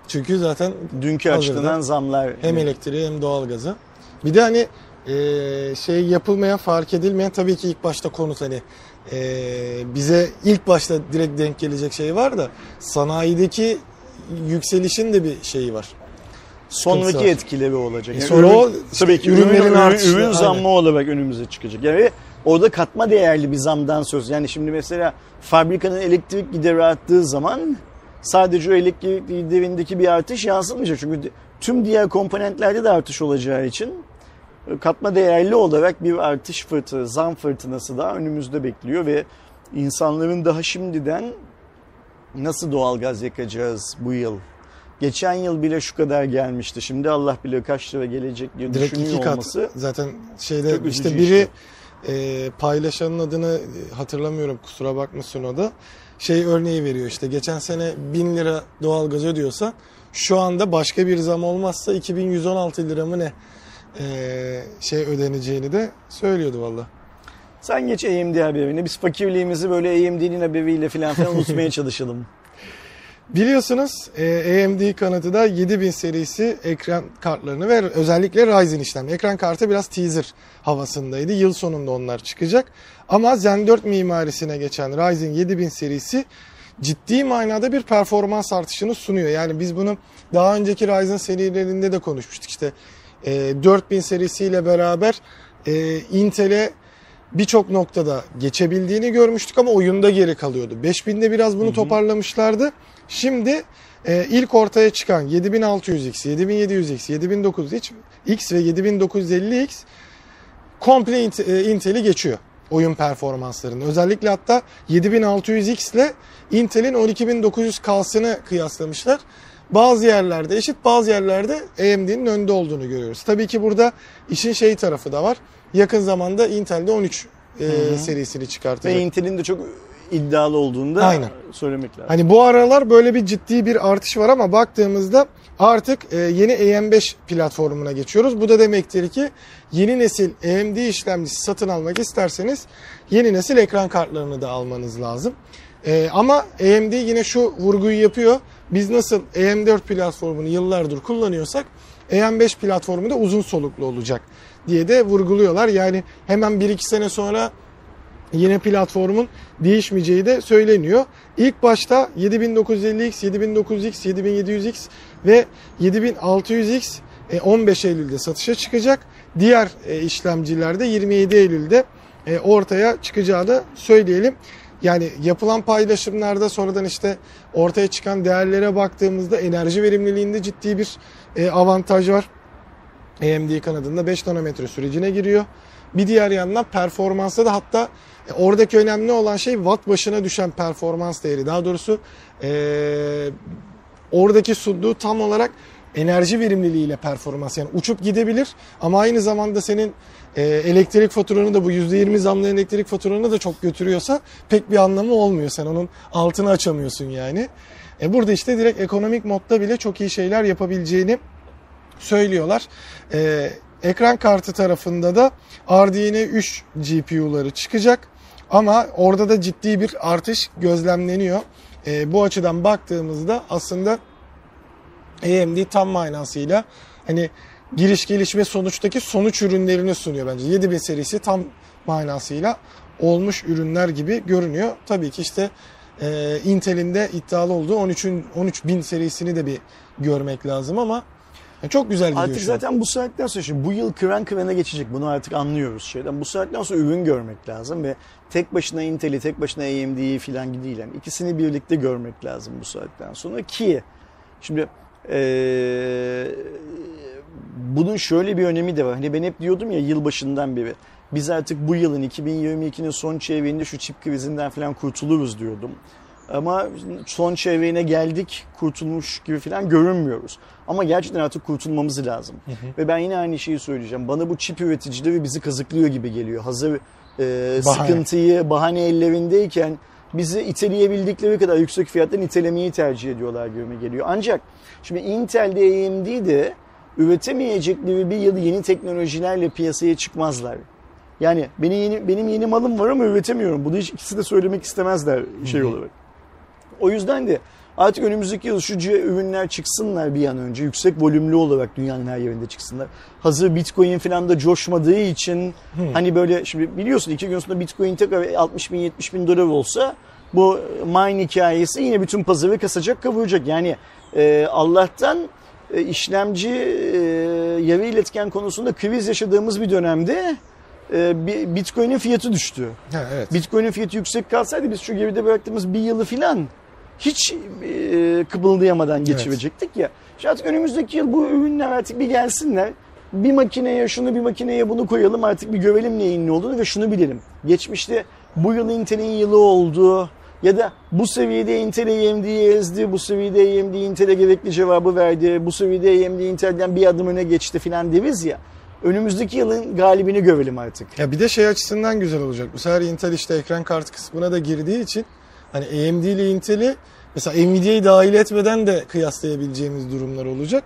çünkü zaten Dünkü açıklanan zamlar. hem elektriği hem doğalgazı. Bir de hani e, şey yapılmayan fark edilmeyen tabii ki ilk başta konut hani e, bize ilk başta direkt denk gelecek şey var da sanayideki yükselişin de bir şeyi var. sonraki var. etkileri olacak. E sonra o işte tabii ki ürünlerin ürün, ürün, artışı, ürün zammı olarak önümüze çıkacak. Yani orada katma değerli bir zamdan söz. Yani şimdi mesela fabrikanın elektrik gideri arttığı zaman sadece o elektrik giderindeki bir artış yansımayacak. Çünkü tüm diğer komponentlerde de artış olacağı için katma değerli olarak bir artış fırtınası, zam fırtınası da önümüzde bekliyor ve insanların daha şimdiden nasıl doğalgaz yakacağız bu yıl? Geçen yıl bile şu kadar gelmişti. Şimdi Allah bilir kaç lira gelecek diye Direkt düşünüyor iki kat. olması. Zaten şeyde işte biri e, paylaşanın adını e, hatırlamıyorum kusura bakmasın o da. Şey örneği veriyor işte geçen sene 1000 lira doğalgaz ödüyorsa şu anda başka bir zam olmazsa 2116 lira mı ne e, şey ödeneceğini de söylüyordu valla. Sen geç AMD haberine. Biz fakirliğimizi böyle AMD'nin haberiyle falan filan unutmaya çalışalım. Biliyorsunuz e, AMD kanadı da 7000 serisi ekran kartlarını ve özellikle Ryzen işlemli. Ekran kartı biraz teaser havasındaydı. Yıl sonunda onlar çıkacak. Ama Zen 4 mimarisine geçen Ryzen 7000 serisi ciddi manada bir performans artışını sunuyor. Yani biz bunu daha önceki Ryzen serilerinde de konuşmuştuk. İşte e, 4000 serisiyle beraber e, Intel'e birçok noktada geçebildiğini görmüştük ama oyunda geri kalıyordu. 5000'de biraz bunu toparlamışlardı. Şimdi e, ilk ortaya çıkan 7600X, 7700X, 7900X ve 7950X komple e, Intel'i geçiyor oyun performanslarını. Özellikle hatta 7600X ile Intel'in 12900K'sını kıyaslamışlar. Bazı yerlerde eşit, bazı yerlerde AMD'nin önde olduğunu görüyoruz. Tabii ki burada işin şey tarafı da var. Yakın zamanda Intel'de 13 e, serisini çıkartacak. Ve Intel'in de çok iddialı olduğunu da Aynen. söylemek lazım. Hani bu aralar böyle bir ciddi bir artış var ama baktığımızda artık e, yeni AM5 platformuna geçiyoruz. Bu da demektir ki yeni nesil AMD işlemcisi satın almak isterseniz yeni nesil ekran kartlarını da almanız lazım. E, ama AMD yine şu vurguyu yapıyor. Biz nasıl AM4 platformunu yıllardır kullanıyorsak AM5 platformu da uzun soluklu olacak diye de vurguluyorlar. Yani hemen 1-2 sene sonra yine platformun değişmeyeceği de söyleniyor. İlk başta 7950X, 7900X, 7700X ve 7600X 15 e, Eylül'de satışa çıkacak. Diğer e, işlemcilerde 27 Eylül'de e, ortaya çıkacağı da söyleyelim. Yani yapılan paylaşımlarda sonradan işte ortaya çıkan değerlere baktığımızda enerji verimliliğinde ciddi bir avantaj var. AMD kanadında 5 nanometre sürecine giriyor. Bir diğer yandan performansta da hatta e, oradaki önemli olan şey watt başına düşen performans değeri. Daha doğrusu e, oradaki sunduğu tam olarak enerji verimliliğiyle performans. Yani uçup gidebilir ama aynı zamanda senin e, elektrik faturanı da bu %20 zamlı elektrik faturanı da çok götürüyorsa pek bir anlamı olmuyor. Sen onun altını açamıyorsun yani. E, burada işte direkt ekonomik modda bile çok iyi şeyler yapabileceğini söylüyorlar. E, ekran kartı tarafında da RDNA 3 GPU'ları çıkacak. Ama orada da ciddi bir artış gözlemleniyor. E, bu açıdan baktığımızda aslında AMD tam manasıyla hani giriş gelişme sonuçtaki sonuç ürünlerini sunuyor bence. 7000 serisi tam manasıyla olmuş ürünler gibi görünüyor. Tabii ki işte e, Intel'in de iddialı olduğu 13'ün 13000 serisini de bir görmek lazım ama yani çok güzel gidiyor Artık zaten bu saatten sonra şimdi bu yıl kıran kırana geçecek. Bunu artık anlıyoruz şeyden. Bu saatten sonra ürün görmek lazım ve tek başına Intel'i, tek başına AMD'yi falan değil. Yani ikisini birlikte görmek lazım bu saatten sonra ki şimdi ee, bunun şöyle bir önemi de var. Hani ben hep diyordum ya yılbaşından beri biz artık bu yılın 2022'nin son çeyreğinde şu çip krizinden falan kurtuluruz diyordum. Ama son çeyreğine geldik kurtulmuş gibi falan görünmüyoruz. Ama gerçekten artık kurtulmamız lazım. Hı hı. Ve ben yine aynı şeyi söyleyeceğim. Bana bu çip üreticileri bizi kazıklıyor gibi geliyor. Hazır e, bahane. sıkıntıyı bahane ellerindeyken bizi iteleyebildikleri kadar yüksek fiyattan itelemeyi tercih ediyorlar gibi geliyor. Ancak şimdi Intel'de AMD'de üretemeyecekleri bir yıl yeni teknolojilerle piyasaya çıkmazlar. Yani benim yeni, benim yeni malım var ama üretemiyorum. Bunu hiç ikisi de söylemek istemezler şey olarak. O yüzden de artık önümüzdeki yıl şu ürünler çıksınlar bir an önce. Yüksek volümlü olarak dünyanın her yerinde çıksınlar. Hazır Bitcoin falan da coşmadığı için hmm. hani böyle şimdi biliyorsun iki gün sonra Bitcoin tekrar 60 bin 70 bin dolar olsa bu mine hikayesi yine bütün pazarı kasacak kavuracak. Yani e, Allah'tan e, işlemci e, yarı iletken konusunda kriz yaşadığımız bir dönemde e, Bitcoin'in fiyatı düştü. Ha, evet. Bitcoin'in fiyatı yüksek kalsaydı biz şu geride bıraktığımız bir yılı filan hiç e, kıpıldayamadan geçirecektik evet. ya. Şimdi artık önümüzdeki yıl bu ürünler artık bir gelsinler. Bir makineye şunu bir makineye bunu koyalım artık bir görelim neyin ne olduğunu ve şunu bilelim. Geçmişte bu yıl Intel'in yılı oldu ya da bu seviyede Intel AMD'yi ezdi, bu seviyede AMD Intel'e gerekli cevabı verdi, bu seviyede AMD Intel'den bir adım öne geçti filan deriz ya. Önümüzdeki yılın galibini görelim artık. Ya bir de şey açısından güzel olacak. Bu sefer Intel işte ekran kartı kısmına da girdiği için hani AMD ile Intel'i mesela Nvidia'yı dahil etmeden de kıyaslayabileceğimiz durumlar olacak.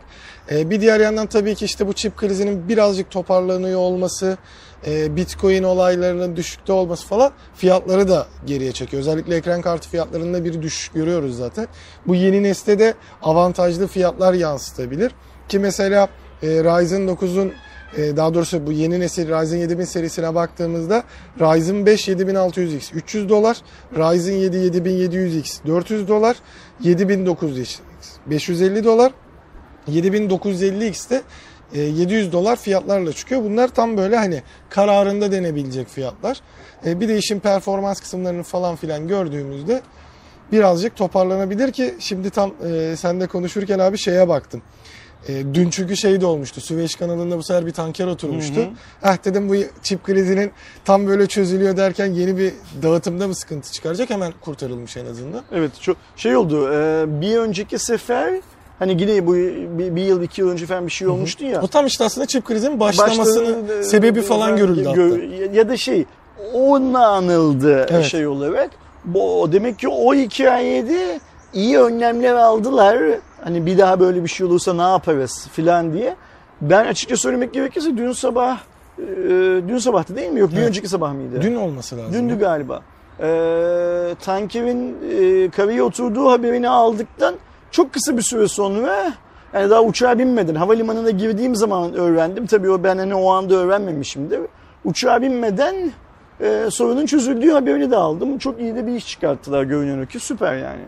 Ee, bir diğer yandan tabii ki işte bu çip krizinin birazcık toparlanıyor olması, e, Bitcoin olaylarının düşükte olması falan fiyatları da geriye çekiyor. Özellikle ekran kartı fiyatlarında bir düşüş görüyoruz zaten. Bu yeni nesle de avantajlı fiyatlar yansıtabilir. Ki mesela e, Ryzen 9'un e, daha doğrusu bu yeni nesil Ryzen 7000 serisine baktığımızda Ryzen 5 7600X 300 dolar, Ryzen 7 7700X 400 dolar, 7900X 550 dolar, 7950X de 700 dolar fiyatlarla çıkıyor. Bunlar tam böyle hani kararında denebilecek fiyatlar. E, bir de işin performans kısımlarını falan filan gördüğümüzde birazcık toparlanabilir ki şimdi tam e, sen de konuşurken abi şeye baktım. E, dün çünkü şey de olmuştu. Süveyş kanalında bu sefer bir tanker oturmuştu. Hı hı. Eh dedim bu çip krizinin tam böyle çözülüyor derken yeni bir dağıtımda mı sıkıntı çıkaracak? Hemen kurtarılmış en azından. Evet çok şey oldu. E, bir önceki sefer Hani yine bu bir, bir yıl iki yıl önce falan bir şey olmuştu ya. O tam işte aslında çip krizinin başlamasının Başta, sebebi falan görüldü hatta. Ya da şey onunla anıldı evet. şey olarak. Bu, demek ki o hikayede iyi önlemler aldılar. Hani bir daha böyle bir şey olursa ne yaparız filan diye. Ben açıkça söylemek gerekirse dün sabah e, dün sabahtı değil mi? Yok bir evet. önceki sabah mıydı? Dün olması lazım. Dündü galiba. E, tankerin e, karaya oturduğu haberini aldıktan çok kısa bir süre sonra yani daha uçağa binmeden havalimanına girdiğim zaman öğrendim. Tabii o ben hani o anda öğrenmemişimdir. Uçağa binmeden e, sorunun çözüldüğü haberini de aldım. Çok iyi de bir iş çıkarttılar görünüyor ki süper yani.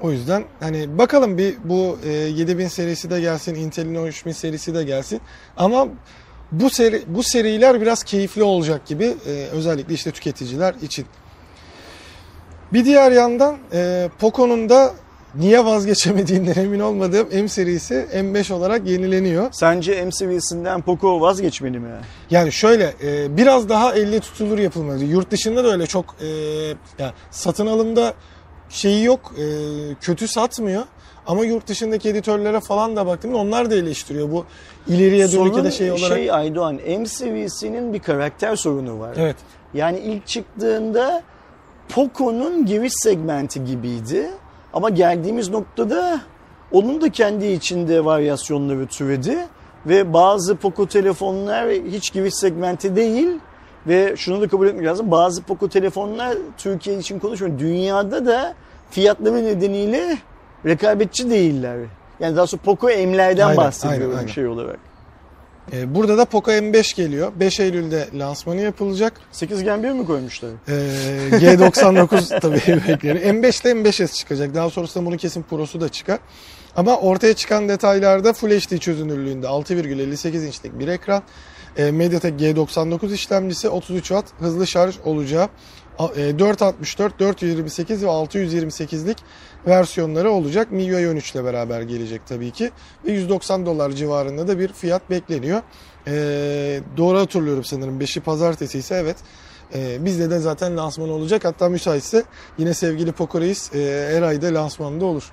O yüzden hani bakalım bir bu e, 7000 serisi de gelsin, Intel'in 3000 serisi de gelsin. Ama bu seri bu seriler biraz keyifli olacak gibi e, özellikle işte tüketiciler için. Bir diğer yandan e, Poco'nun da niye vazgeçemediğinden emin olmadığım M serisi M5 olarak yenileniyor. Sence M seviyesinden Poco vazgeçmeli mi? Yani şöyle e, biraz daha elle tutulur yapılmalı. Yurt dışında da öyle çok e, yani satın alımda şeyi yok, e, kötü satmıyor. Ama yurt dışındaki editörlere falan da baktım onlar da eleştiriyor bu ileriye dönük da şey olarak. şey Aydoğan M seviyesinin bir karakter sorunu var. Evet. Yani ilk çıktığında Poco'nun giriş segmenti gibiydi. Ama geldiğimiz noktada onun da kendi içinde varyasyonları türedi. Ve bazı Poco telefonlar hiç giriş segmenti değil. Ve şunu da kabul etmek lazım. Bazı Poco telefonlar Türkiye için konuşmuyorum. Dünyada da fiyatları nedeniyle rekabetçi değiller. Yani daha sonra Poco M'lerden Aynen, bahsediyorum aynen, aynen. şey olarak. E, burada da Poco M5 geliyor. 5 Eylül'de lansmanı yapılacak. 8 Gen 1 mi koymuşlar? E, G99 tabii bekliyorum. M5 ile M5S çıkacak. Daha sonrasında bunun kesin Pro'su da çıkar. Ama ortaya çıkan detaylarda Full HD çözünürlüğünde 6,58 inçlik bir ekran. E, MediaTek G99 işlemcisi 33 Watt hızlı şarj olacağı. A- e, 464, 428 ve 628'lik versiyonları olacak. MIUI 13 ile beraber gelecek tabii ki. Ve 190 dolar civarında da bir fiyat bekleniyor. E, doğru hatırlıyorum sanırım. 5'i pazartesi ise evet. E, bizde de zaten lansman olacak. Hatta müsaitse yine sevgili Poco Reis e, her ayda lansmanında olur.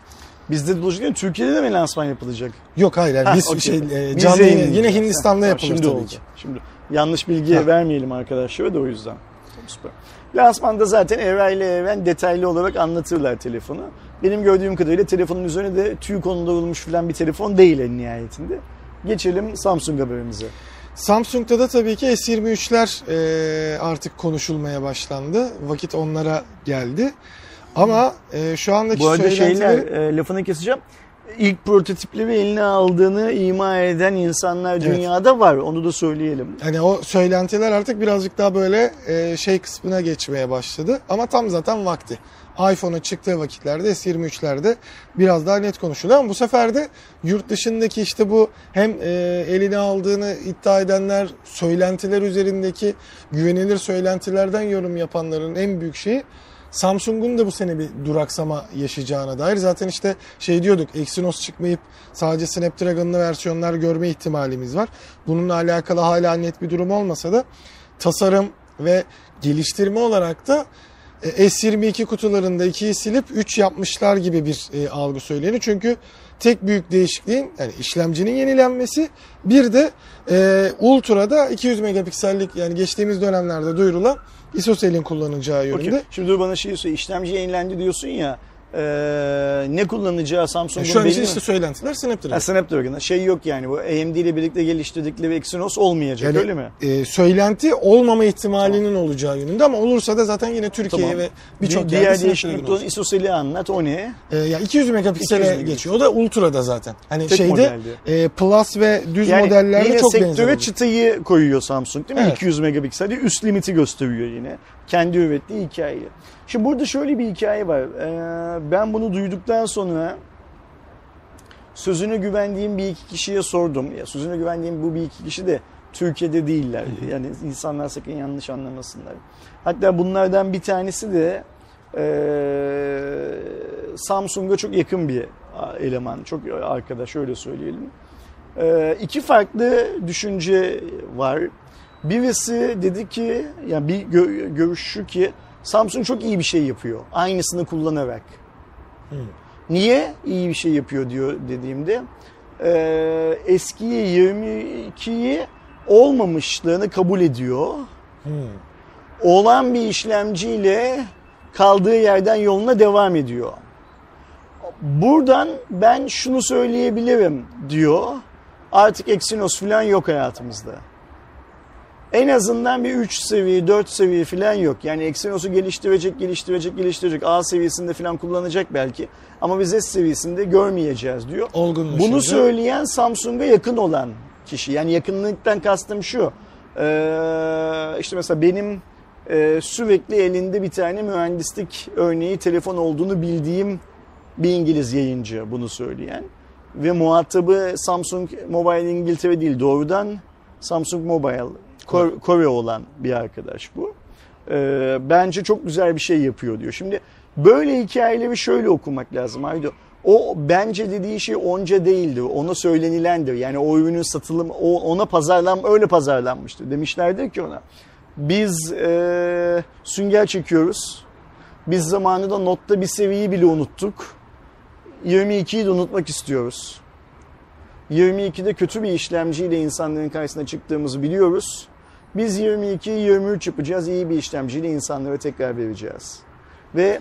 Bizde değil mi? Türkiye'de de mi lansman yapılacak? Yok hayır. yani Ha, biz okey. şey, e, Biz canlı yayın- yine. Hindistan'da Ha, yapılır Şimdi tabii oldu. ki. Şimdi yanlış bilgi Ha. vermeyelim arkadaşlara da o yüzden. Süper. Lansmanda zaten evreyle evren detaylı olarak anlatırlar telefonu. Benim gördüğüm kadarıyla telefonun üzerine de tüy konulmuş falan bir telefon değil en nihayetinde. Geçelim Samsung haberimize. Samsung'da da tabii ki S23'ler e, artık konuşulmaya başlandı. Vakit onlara geldi. Ama e, şu andaki Bu arada şeyler e, lafını keseceğim. İlk prototipleri eline aldığını ima eden insanlar Evet. dünyada var. Onu da söyleyelim. Hani o söylentiler artık birazcık daha böyle e, şey kısmına geçmeye başladı. Ama tam zaten vakti. iPhone'un çıktığı vakitlerde S23'lerde biraz daha net konuşuluyor. Ama bu sefer de yurt dışındaki işte bu hem e, eline aldığını iddia edenler, söylentiler üzerindeki güvenilir söylentilerden yorum yapanların en büyük şeyi Samsung'un da bu sene bir duraksama yaşayacağına dair. Zaten işte şey diyorduk Exynos çıkmayıp sadece Snapdragon'lı versiyonlar görme ihtimalimiz var. Bununla alakalı hala net bir durum olmasa da tasarım ve geliştirme olarak da e, S22 kutularında 2'yi silip 3 yapmışlar gibi bir e, algı söyleniyor. Çünkü tek büyük değişikliğin yani işlemcinin yenilenmesi bir de e, Ultra'da 200 megapiksellik yani geçtiğimiz dönemlerde duyurulan ISOCELL'in kullanacağı yönünde. Okey. Şimdi dur bana şey söyle. İşlemci yenilendi diyorsun ya. E, ne kullanacağı Samsung'un Yani şu an için işte söylentiler Snapdragon. Ha, Snapdragon'da şey yok yani bu AMD ile birlikte geliştirdikleri Exynos olmayacak Yani, öyle mi? e, söylenti olmama ihtimalinin olacağı yönünde ama olursa da zaten yine Türkiye Tamam. ve birçok Bir yerde diğer Snapdragon olacak. ISOCELL'i anlat o ne? E, ya 200 megapiksele 200 megapiksel. geçiyor. O da Ultra'da zaten. Hani Tek şeyde modeldi. e, Plus ve düz Yani modellerde yine çok benzer. sektöre oluyor. çıtayı koyuyor Samsung değil mi? Evet. 200 megapiksel üst limiti gösteriyor yine. Kendi ürettiği hikayeyi. Şimdi burada şöyle bir hikaye var. Ee, ben bunu duyduktan sonra sözüne güvendiğim bir iki kişiye sordum. Ya sözüne güvendiğim bu bir iki kişi de Türkiye'de değiller. Yani insanlar sakın yanlış anlamasınlar. Hatta bunlardan bir tanesi de ee, Samsung'a çok yakın bir eleman, çok arkadaş öyle söyleyelim. Ee, iki farklı düşünce var. Birisi dedi ki, yani bir gö- görüş şu ki Samsung çok iyi bir şey yapıyor. Aynısını kullanarak. Niye iyi bir şey yapıyor diyor dediğimde e, eskiyi 22'yi olmamışlığını kabul ediyor. Hmm. Olan bir işlemciyle kaldığı yerden yoluna devam ediyor. Buradan ben şunu söyleyebilirim diyor. Artık Exynos falan yok hayatımızda. En azından bir 3 seviye, 4 seviye falan yok. Yani Exynos'u geliştirecek, geliştirecek, geliştirecek. A seviyesinde falan kullanacak belki. Ama biz S seviyesinde görmeyeceğiz diyor. Olgunlaşınca. Bunu söyleyen Samsung'a yakın olan kişi. Yani yakınlıktan kastım şu. Ee, işte mesela benim e, sürekli elinde bir tane mühendislik örneği telefon olduğunu bildiğim bir İngiliz yayıncı bunu söyleyen. Ve muhatabı Samsung Mobile İngiltere değil doğrudan Samsung Mobile Kore, Kore olan bir arkadaş bu. E, bence çok güzel bir şey yapıyor diyor. Şimdi böyle hikayeleri şöyle okumak lazım Aydo. O bence dediği şey onca değildir. Ona söylenilendir. Yani o ürünün satılım ona pazarlan öyle pazarlanmıştır. Demişlerdir ki ona. Biz e, sünger çekiyoruz. Biz zamanında notta bir seviyeyi bile unuttuk. 22'yi de unutmak istiyoruz. 22'de kötü bir işlemciyle insanların karşısına çıktığımızı biliyoruz. Biz 22'yi 23 yapacağız. iyi bir işlemciyle insanlara tekrar vereceğiz. Ve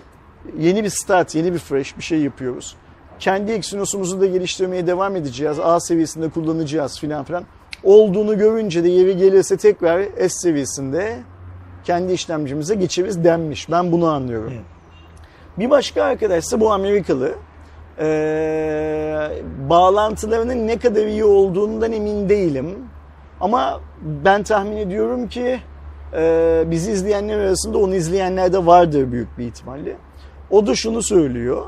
yeni bir start, yeni bir fresh bir şey yapıyoruz. Kendi Exynos'umuzu da geliştirmeye devam edeceğiz. A seviyesinde kullanacağız filan filan. Olduğunu görünce de yeri gelirse tekrar S seviyesinde kendi işlemcimize geçeriz denmiş. Ben bunu anlıyorum. Bir başka arkadaş ise bu Amerikalı. Ee, bağlantılarının ne kadar iyi olduğundan emin değilim. Ama ben tahmin ediyorum ki e, bizi izleyenler arasında onu izleyenler de vardır büyük bir ihtimalle. O da şunu söylüyor.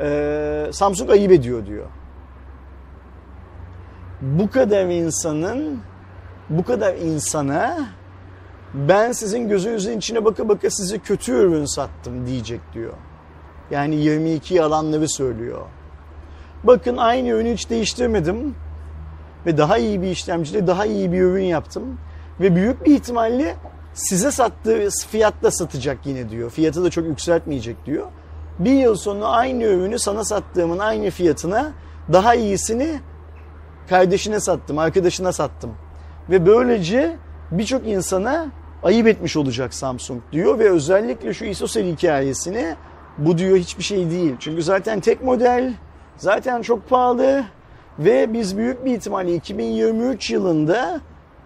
E, Samsung ayıp ediyor diyor. Bu kadar insanın bu kadar insana ben sizin gözünüzün içine baka baka size kötü ürün sattım diyecek diyor. Yani 22 yalanları söylüyor. Bakın aynı ürünü hiç değiştirmedim ve daha iyi bir işlemciyle daha iyi bir ürün yaptım. Ve büyük bir ihtimalle size sattığı fiyatla satacak yine diyor. Fiyatı da çok yükseltmeyecek diyor. Bir yıl sonra aynı ürünü sana sattığımın aynı fiyatına daha iyisini kardeşine sattım, arkadaşına sattım. Ve böylece birçok insana ayıp etmiş olacak Samsung diyor ve özellikle şu ISOCELL hikayesini bu diyor hiçbir şey değil. Çünkü zaten tek model, zaten çok pahalı ve biz büyük bir ihtimalle 2023 yılında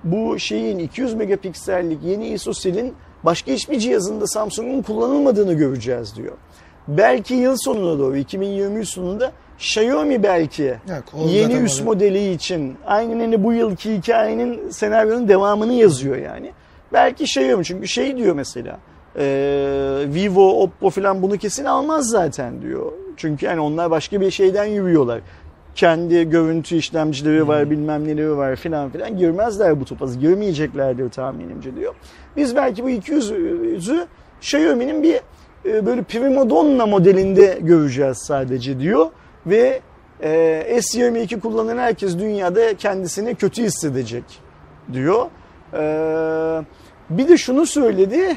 bu şeyin 200 megapiksellik yeni ISOCELL'in başka hiçbir cihazında Samsung'un kullanılmadığını göreceğiz diyor. Belki yıl sonuna doğru 2023 sonunda Xiaomi belki Yok, yeni üst öyle. modeli için aynen hani bu yılki hikayenin senaryonun devamını yazıyor yani. Belki Xiaomi çünkü şey diyor mesela e, Vivo, Oppo falan bunu kesin almaz zaten diyor. Çünkü yani onlar başka bir şeyden yürüyorlar. Kendi görüntü işlemcileri var, bilmem neleri var filan filan girmezler bu topa. Girmeyeceklerdir tahminimce diyor. Biz belki bu 200'ü Xiaomi'nin bir e, böyle prima donna modelinde göreceğiz sadece diyor. Ve e, S22 kullanan herkes dünyada kendisini kötü hissedecek diyor. E, bir de şunu söyledi.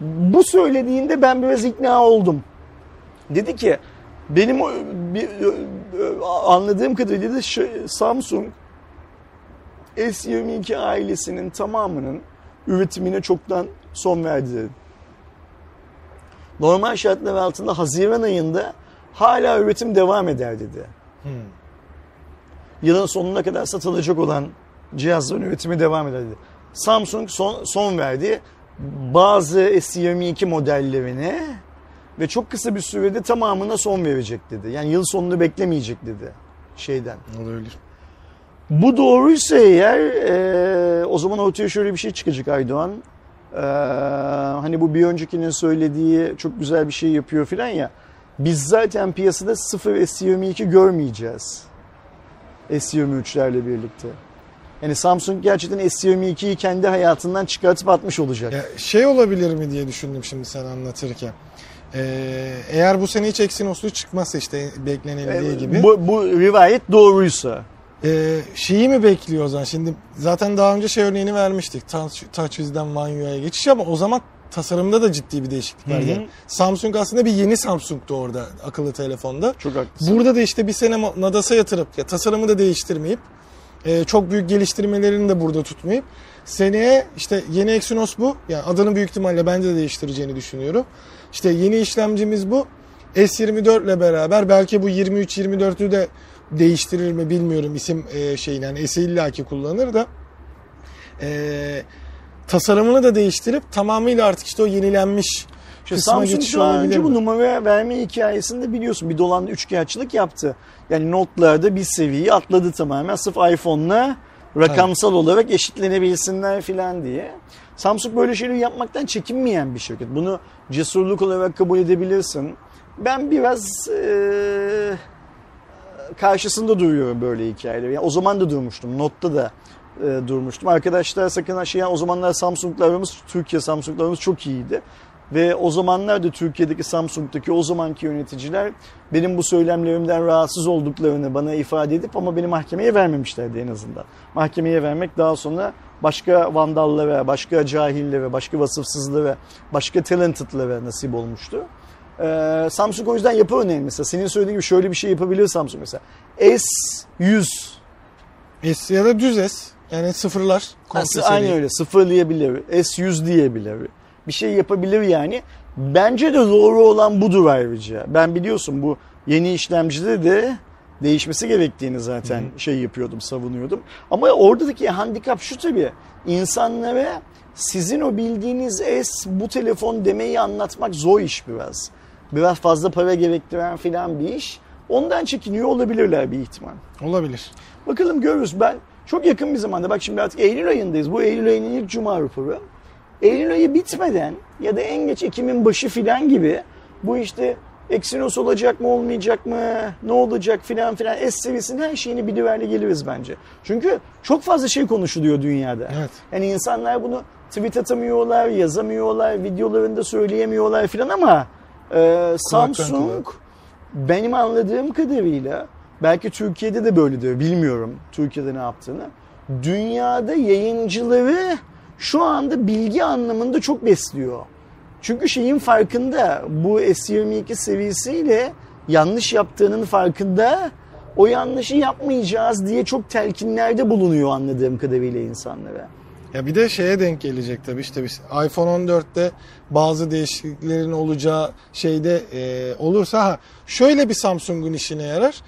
Bu söylediğinde ben biraz ikna oldum. Dedi ki benim bir, anladığım kadarıyla da şu- Samsung S22 ailesinin tamamının üretimine çoktan son verdi dedi. Normal şartlar altında Haziran ayında hala üretim devam eder dedi. Yılın sonuna kadar satılacak olan cihazların üretimi devam eder dedi. Samsung son, son verdi. Bazı S22 modellerine ve çok kısa bir sürede tamamına son verecek dedi. Yani yıl sonunu beklemeyecek dedi şeyden. Olabilir. Bu doğruysa eğer e, o zaman ortaya şöyle bir şey çıkacak Aydoğan. E, hani bu bir öncekinin söylediği çok güzel bir şey yapıyor filan ya. Biz zaten piyasada 0 S22 görmeyeceğiz. S23'lerle birlikte. Yani Samsung gerçekten S22'yi kendi hayatından çıkartıp atmış olacak. Ya şey olabilir mi diye düşündüm şimdi sen anlatırken. Ee, eğer bu sene hiç Exynos'lu çıkmazsa işte beklenildiği E, gibi. Bu, bu rivayet doğruysa. Ee, şeyi mi bekliyor o zaman? Şimdi zaten daha önce şey örneğini vermiştik. Touch, TouchWiz'den One UI'ye geçiş ama o zaman tasarımda da ciddi bir değişiklik var. Yani Samsung aslında bir yeni Samsung'tu orada akıllı telefonda. Çok haklısın. Burada da işte bir sene Nadas'a yatırıp ya tasarımı da değiştirmeyip e, çok büyük geliştirmelerini de burada tutmayıp seneye işte yeni Exynos bu. Yani adını büyük ihtimalle bence de değiştireceğini düşünüyorum. İşte yeni işlemcimiz bu. S24 ile beraber belki bu 23-24'ü de değiştirir mi bilmiyorum isim e, şeyin yani S'i illaki kullanır da e, tasarımını da değiştirip tamamıyla artık işte o yenilenmiş İşte Samsung daha önce mi? bu numara verme hikayesinde biliyorsun bir dolanlı üçkağıtçılık yaptı. Yani notlarda bir seviyeyi atladı tamamen sırf iPhone'la rakamsal olarak eşitlenebilsinler filan diye. Samsung böyle şeyleri yapmaktan çekinmeyen bir şirket. Bunu cesurluk olarak kabul edebilirsin. Ben biraz e, karşısında duruyorum böyle hikayeleri. Yani o zaman da durmuştum. Not'ta da e, durmuştum. Arkadaşlar sakın şey yani o zamanlar Samsung'larımız, Türkiye Samsung'larımız çok iyiydi. Ve o zamanlar da Türkiye'deki Samsung'daki o zamanki yöneticiler benim bu söylemlerimden rahatsız olduklarını bana ifade edip ama beni mahkemeye vermemişlerdi en azından. Mahkemeye vermek daha sonra başka vandallara, başka cahillere, başka vasıfsızlara, başka talented'lara nasip olmuştu. Ee, Samsung o yüzden yapı önemli mesela. Senin söylediğin gibi şöyle bir şey yapabilir Samsung mesela. S100 S ya da düz S. Yani sıfırlar. komple Aynı öyle sıfırlayabilir. S100 diyebilir. Bir şey yapabilir yani. Bence de doğru olan budur ayrıca. Ben biliyorsun bu yeni işlemcide de değişmesi gerektiğini zaten şey yapıyordum, savunuyordum. Ama oradaki handikap şu tabii. İnsanlara sizin o bildiğiniz S bu telefon demeyi anlatmak zor iş biraz. Biraz fazla para gerektiren filan bir iş. Ondan çekiniyor olabilirler bir ihtimal. Olabilir. Bakalım görürüz. Ben çok yakın bir zamanda bak şimdi artık Eylül ayındayız. Bu Eylül ayının ilk cuma raporu. Eylül ayı bitmeden ya da en geç Ekim'in başı filan gibi bu işte Exynos olacak mı olmayacak mı ne olacak filan filan S seviyesinin her şeyini biliverle geliriz bence. Çünkü çok fazla şey konuşuluyor dünyada. Evet. Yani insanlar bunu tweet atamıyorlar, yazamıyorlar, videolarında söyleyemiyorlar filan ama e, Samsung benim anladığım kadarıyla belki Türkiye'de de böyledir bilmiyorum Türkiye'de ne yaptığını. Dünyada yayıncıları şu anda bilgi anlamında çok besliyor. Çünkü şeyin farkında bu S22 seviyesiyle yanlış yaptığının farkında o yanlışı yapmayacağız diye çok telkinlerde bulunuyor anladığım kadarıyla insanlara. Ya bir de şeye denk gelecek tabii işte biz iPhone 14'te bazı değişikliklerin olacağı şeyde e, olursa ha şöyle bir Samsung'un işine yarar.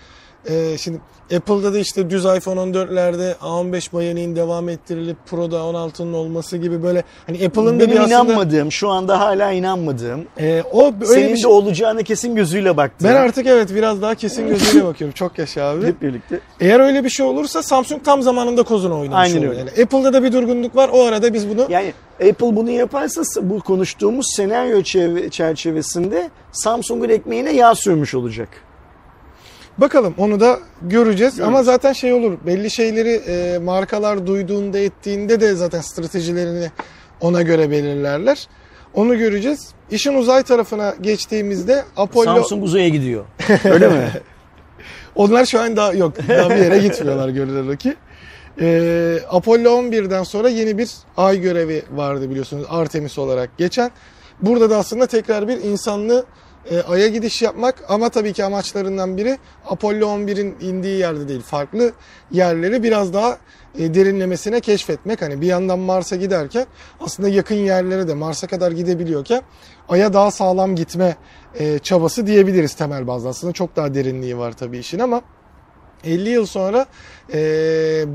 E, şimdi Apple'da da işte düz iPhone 14'lerde A15 Bionics'in devam ettirilip Pro'da 16'nın olması gibi böyle hani Apple'ın da bir aslında inanmadığım, şu anda hala inanmadığım, e, o öyle senin bir de şey. olacağını kesin gözüyle baktığım. Ben artık evet biraz daha kesin gözüyle bakıyorum. Çok yaşa abi. hep birlikte. Eğer öyle bir şey olursa Samsung tam zamanında kozunu oynamış Aynen oluyor. öyle. Yani Apple'da da bir durgunluk var. O arada biz bunu Yani Apple bunu yaparsa bu konuştuğumuz senaryo çev- çerçevesinde Samsung'un ekmeğine yağ sürmüş olacak. Bakalım onu da göreceğiz. Görürüz. Ama zaten şey olur. Belli şeyleri e, markalar duyduğunda ettiğinde de zaten stratejilerini ona göre belirlerler. Onu göreceğiz. İşin uzay tarafına geçtiğimizde Apollo Samsung uzaya gidiyor. Öyle mi? onlar şu an daha yok. Daha bir yere gitmiyorlar görülen o ki. E, Apollo 11'den sonra yeni bir ay görevi vardı biliyorsunuz Artemis olarak geçen. Burada da aslında tekrar bir insanlı e, Ay'a gidiş yapmak ama tabii ki amaçlarından biri Apollo 11'in indiği yerde değil farklı yerleri biraz daha e, derinlemesine keşfetmek. Hani bir yandan Mars'a giderken aslında yakın yerlere de Mars'a kadar gidebiliyorken Ay'a daha sağlam gitme e, çabası diyebiliriz temel bazda. Aslında çok daha derinliği var tabii işin ama 50 yıl sonra e,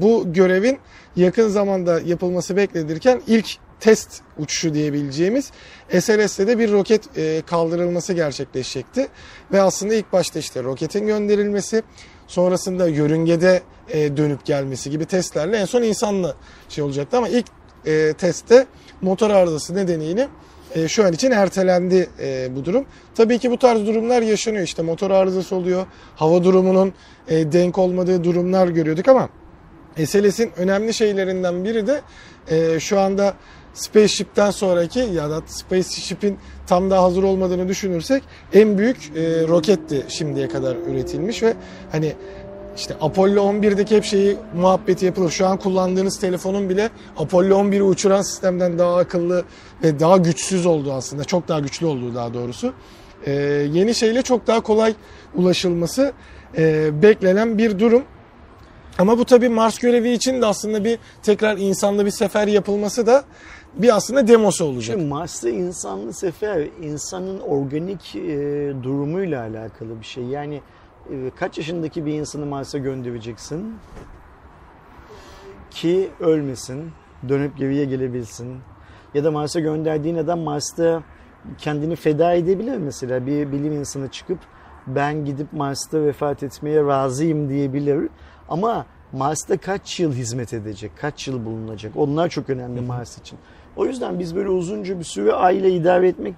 bu görevin yakın zamanda yapılması beklenirken ilk test uçuşu diyebileceğimiz SLS'te de bir roket e, kaldırılması gerçekleşecekti. Ve aslında ilk başta işte roketin gönderilmesi, sonrasında yörüngede e, dönüp gelmesi gibi testlerle en son insanlı şey olacaktı. Ama ilk e, testte motor arızası nedeniyle e, şu an için ertelendi bu durum. Tabii ki bu tarz durumlar yaşanıyor. İşte motor arızası oluyor, hava durumunun e, denk olmadığı durumlar görüyorduk ama SLS'in önemli şeylerinden biri de e, şu anda Spaceship'ten sonraki ya da Spaceship'in tam daha hazır olmadığını düşünürsek en büyük e, roketti şimdiye kadar üretilmiş ve hani işte Apollo 11'deki hep şeyi muhabbeti yapılır. Şu an kullandığınız telefonun bile Apollo 11'i uçuran sistemden daha akıllı ve daha güçsüz olduğu aslında. Çok daha güçlü olduğu daha doğrusu. E, yeni şeyle çok daha kolay ulaşılması e, beklenen bir durum. Ama bu tabii Mars görevi için de aslında bir tekrar insanlı bir sefer yapılması da bir aslında demosu olacak. Şimdi Mars'ta insanlı sefer insanın organik e, durumuyla alakalı bir şey. Yani e, kaç yaşındaki bir insanı Mars'a göndereceksin ki ölmesin, dönüp geriye gelebilsin. Ya da Mars'a gönderdiğin adam Mars'ta kendini feda edebilir mesela. Bir bilim insanı çıkıp ben gidip Mars'ta vefat etmeye razıyım diyebilir. Ama Mars'ta kaç yıl hizmet edecek, kaç yıl bulunacak? Onlar çok önemli Mars için. O yüzden biz böyle uzunca bir süre aile idare etmek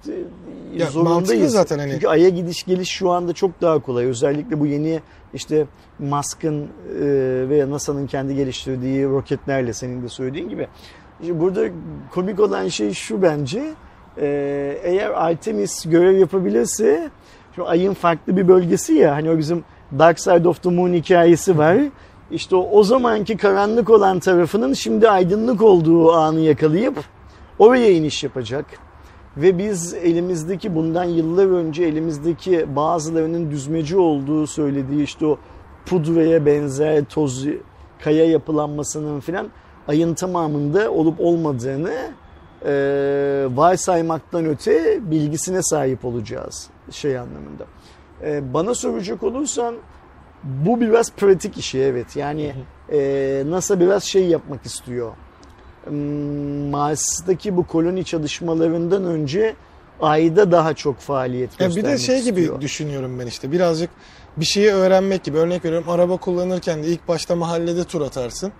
Ya, zorundayız. zaten hani. Çünkü Ay'a gidiş geliş şu anda çok daha kolay. Özellikle bu yeni işte Musk'ın e, ve NASA'nın kendi geliştirdiği roketlerle senin de söylediğin gibi. İşte burada komik olan şey şu bence. E, eğer Artemis görev yapabilirse şu Ay'ın farklı bir bölgesi ya hani o bizim Dark Side of the Moon hikayesi var. İşte o, o zamanki karanlık olan tarafının şimdi aydınlık olduğu anı yakalayıp oraya iniş yapacak. Ve biz elimizdeki bundan yıllar önce elimizdeki bazılarının düzmeci olduğu söylediği işte o pudraya benzer toz kaya yapılanmasının filan ayın tamamında olup olmadığını e, varsaymaktan öte bilgisine sahip olacağız şey anlamında. E, bana soracak olursan bu biraz pratik işi evet. Yani e, NASA biraz şey yapmak istiyor. Hmm, Mars'taki bu koloni çalışmalarından önce Ay'da daha çok faaliyet Ya bir de şey gibi istiyor. düşünüyorum ben işte birazcık bir şeyi öğrenmek gibi örnek veriyorum araba kullanırken de ilk başta mahallede tur atarsın.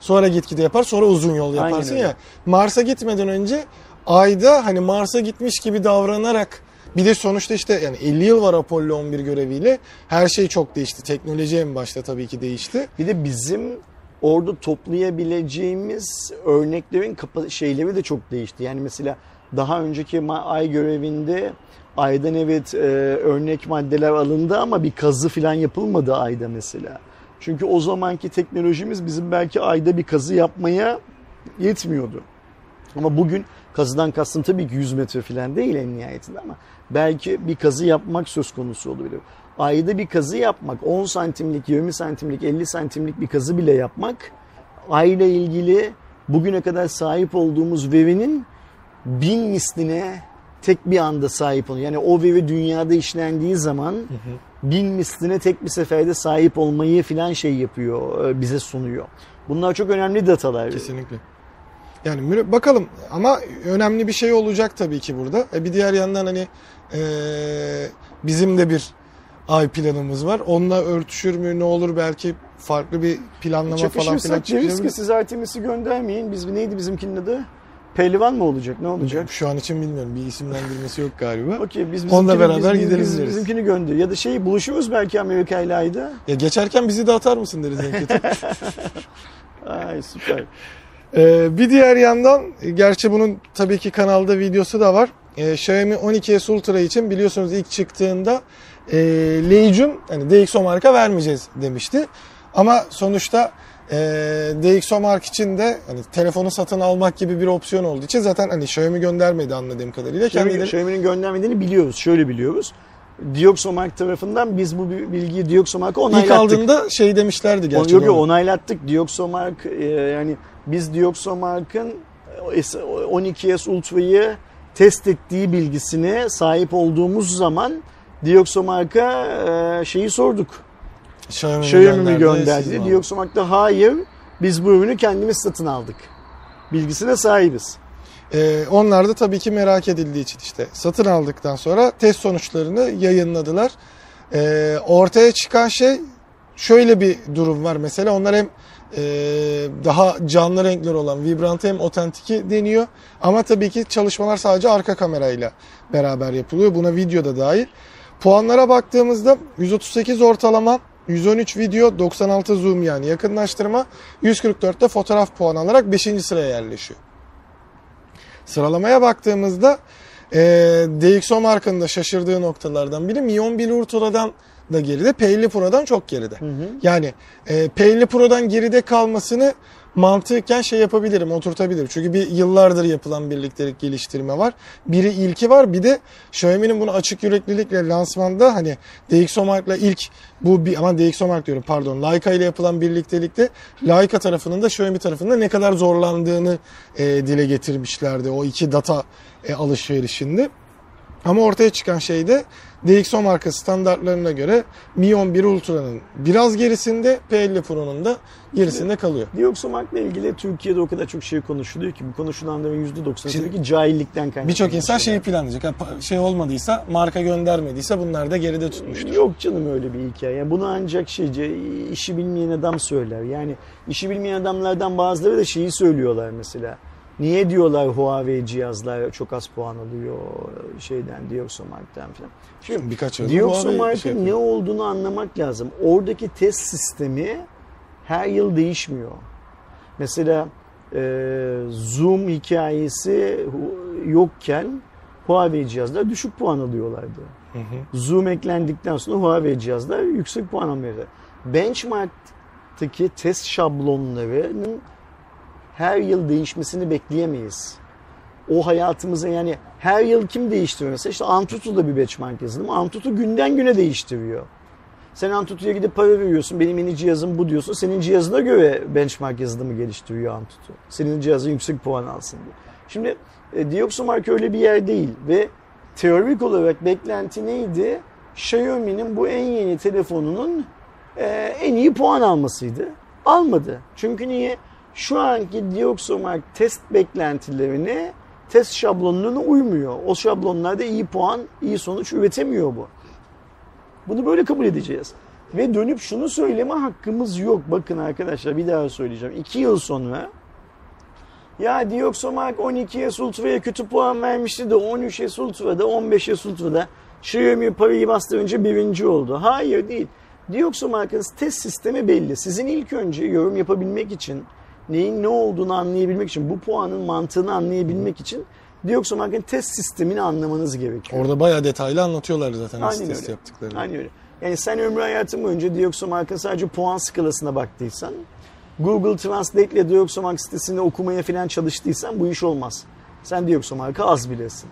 Sonra gitgide yapar sonra uzun yol yaparsın ya. Mars'a gitmeden önce ayda hani Mars'a gitmiş gibi davranarak bir de sonuçta işte yani 50 yıl var Apollo 11 göreviyle. Her şey çok değişti. Teknoloji en başta tabii ki değişti. Bir de bizim orada toplayabileceğimiz örneklerin şeyleri de çok değişti. Yani mesela daha önceki ay görevinde aydan evet e, örnek maddeler alındı ama bir kazı falan yapılmadı ayda mesela. Çünkü o zamanki teknolojimiz bizim belki ayda bir kazı yapmaya yetmiyordu. Ama bugün kazıdan kastım tabii ki 100 metre falan değil en nihayetinde ama belki bir kazı yapmak söz konusu olabilir. Ayda bir kazı yapmak, 10 santimlik, 20 santimlik, 50 santimlik bir kazı bile yapmak ayla ilgili bugüne kadar sahip olduğumuz verinin bin misline tek bir anda sahip olun. Yani o veri dünyada işlendiği zaman bin misline tek bir seferde sahip olmayı filan şey yapıyor, e, bize sunuyor. Bunlar çok önemli datalar. Kesinlikle. Yani bakalım ama önemli bir şey olacak tabii ki burada. E bir diğer yandan hani e, bizim de bir ay planımız var. Onunla örtüşür mü ne olur belki farklı bir planlama falan filan deriz ki siz Artemis'i göndermeyin. Biz neydi bizimkinin adı? Pehlivan mı olacak? Ne olacak? Şu an için bilmiyorum. Bir isimlendirmesi yok galiba. Okey biz Onunla beraber biz- gideriz biz deriz. bizimkini gönder. Ya da şey buluşuruz belki Amerika ile ayda. Ya geçerken bizi de atar mısın deriz en kötü. Ay süper. Ee, bir diğer yandan gerçi bunun tabii ki kanalda videosu da var. Ee, Xiaomi 12S Ultra için biliyorsunuz ilk çıktığında e, Legion hani DxO marka vermeyeceğiz demişti. Ama sonuçta e, DxO mark için de hani telefonu satın almak gibi bir opsiyon olduğu için zaten hani Xiaomi göndermedi anladığım kadarıyla. Xiaomi- Kendileri Xiaomi'nin göndermediğini biliyoruz. Şöyle biliyoruz. Dioxomark tarafından biz bu bilgiyi Dioxomark'a onaylattık. ilk aldığında şey demişlerdi gerçi. Yok yok onaylattık. Dioxomark e, yani biz Dioxomark'ın e, S- 12S Ultra'yı test ettiği bilgisine sahip olduğumuz zaman Dioxomark'a e, şeyi sorduk. Xiaomi, Xiaomi mi gönderdi? Dioxomark da hayır biz bu ürünü kendimiz satın aldık. Bilgisine sahibiz. Ee, onlar da tabii ki merak edildiği için işte satın aldıktan sonra test sonuçlarını yayınladılar. Ee, ortaya çıkan şey şöyle bir durum var mesela onlar hem e, daha canlı renkler olan vibrant hem otentiki deniyor ama tabii ki çalışmalar sadece arka kamerayla beraber yapılıyor buna video da dahil. Puanlara baktığımızda 138 ortalama 113 video 96 zoom yani yakınlaştırma 144'te fotoğraf puan alarak 5. sıraya yerleşiyor. Sıralamaya baktığımızda e, DxO markanın da şaşırdığı noktalardan biri Mi 11 Ultra'dan da geride, P50 Pro'dan çok geride. Yani e, P50 Pro'dan geride kalmasını mantıken şey yapabilirim, oturtabilirim. Çünkü bir yıllardır yapılan birliktelik geliştirme var. Biri ilki var. Bir de Xiaomi'nin bunu açık yüreklilikle lansmanda hani DxOMark'la ilk bu bir aman DxOMark diyorum pardon Leica ile yapılan birliktelikte Leica tarafının da Xiaomi tarafında ne kadar zorlandığını e, dile getirmişlerdi o iki data e, alışverişinde. Ama ortaya çıkan şey de DxO marka standartlarına göre Mi 11 Ultra'nın biraz gerisinde, P50 Pro'nun da gerisinde kalıyor. Dioxomark'la ilgili Türkiye'de o kadar çok şey konuşuluyor ki bu konuşulanların %90'ı Şimdi- tabii ki cahillikten kaynaklı. Birçok insan şeyi planlayacak. Ha, Şey olmadıysa, marka göndermediyse bunlar da geride tutmuştur. Yok canım öyle bir hikaye. Yani bunu ancak şeyce işi bilmeyen adam söyler. Yani işi bilmeyen adamlardan bazıları da şeyi söylüyorlar mesela. Niye diyorlar Huawei cihazlar çok az puan alıyor şeyden Dioxomark'tan falan. Şimdi Birkaç yıldır Huawei Dioxomark'ın şey ne olduğunu anlamak lazım. Oradaki test sistemi her yıl değişmiyor. Mesela e, Zoom hikayesi yokken Huawei cihazlar düşük puan alıyorlardı. Hı hı. Zoom eklendikten sonra Huawei cihazlar yüksek puan almaya Benchmark'taki test şablonlarının her yıl değişmesini bekleyemeyiz. O hayatımıza yani her yıl kim değiştiriyor mesela? İşte Antutu da bir benchmark yazılımı. Antutu günden güne değiştiriyor. Sen Antutu'ya gidip para veriyorsun. Benim yeni cihazım bu diyorsun. Senin cihazına göre benchmark yazılımı geliştiriyor Antutu. Senin cihazın yüksek puan alsın diye. Şimdi e, Dioxomark öyle bir yer değil ve teorik olarak beklenti neydi? Xiaomi'nin bu en yeni telefonunun e, en iyi puan almasıydı. Almadı. Çünkü niye? Şu anki Dioxomark test beklentilerine, test şablonlarına uymuyor. O şablonlarda iyi puan, iyi sonuç üretemiyor bu. Bunu böyle kabul edeceğiz. Ve dönüp şunu söyleme hakkımız yok. Bakın arkadaşlar bir daha söyleyeceğim. İki yıl sonra ya Dioxomark 12'ye Ultra'ya kötü puan vermişti de 13'e Ultra'da 15'e Ultra'da Xiaomi parayı bastırınca birinci oldu. Hayır değil. Dioxomark'ın test sistemi belli. Sizin ilk önce yorum yapabilmek için neyin ne olduğunu anlayabilmek için bu puanın mantığını anlayabilmek için Dioxomark'ın test sistemini anlamanız gerekiyor. Orada bayağı detaylı anlatıyorlar zaten Aynen test öyle. yaptıklarını. Aynen öyle. Yani sen ömrü hayatın boyunca Dioxomark'ın sadece puan skalasına baktıysan, Google Translate ile Dioxomark sitesinde okumaya falan çalıştıysan bu iş olmaz. Sen Dioxomark'ı az bilirsin.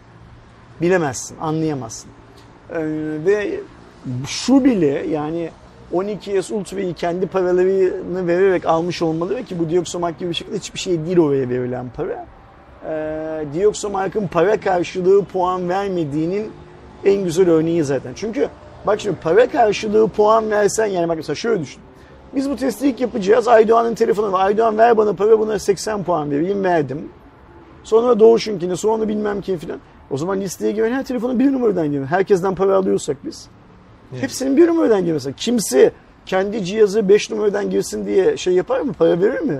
Bilemezsin, anlayamazsın. Ee, ve şu bile yani 12S Ultra'yı kendi paralarını vererek almış olmalı ve ki bu Dioxomark gibi bir şekilde hiçbir şey değil oraya verilen para. Ee, Dioxomark'ın para karşılığı puan vermediğinin en güzel örneği zaten. Çünkü bak şimdi para karşılığı puan versen yani bak mesela şöyle düşün. Biz bu testi ilk yapacağız. Aydoğan'ın telefonu var. Aydoğan ver bana para buna 80 puan vereyim verdim. Sonra Doğuş'unkini sonra bilmem kim filan. O zaman listeye giren her telefonu bir numaradan girin. Herkesten para alıyorsak biz. Hepsinin bir numaradan girmesi. Kimse kendi cihazı 5 numaradan girsin diye şey yapar mı? Para verir mi?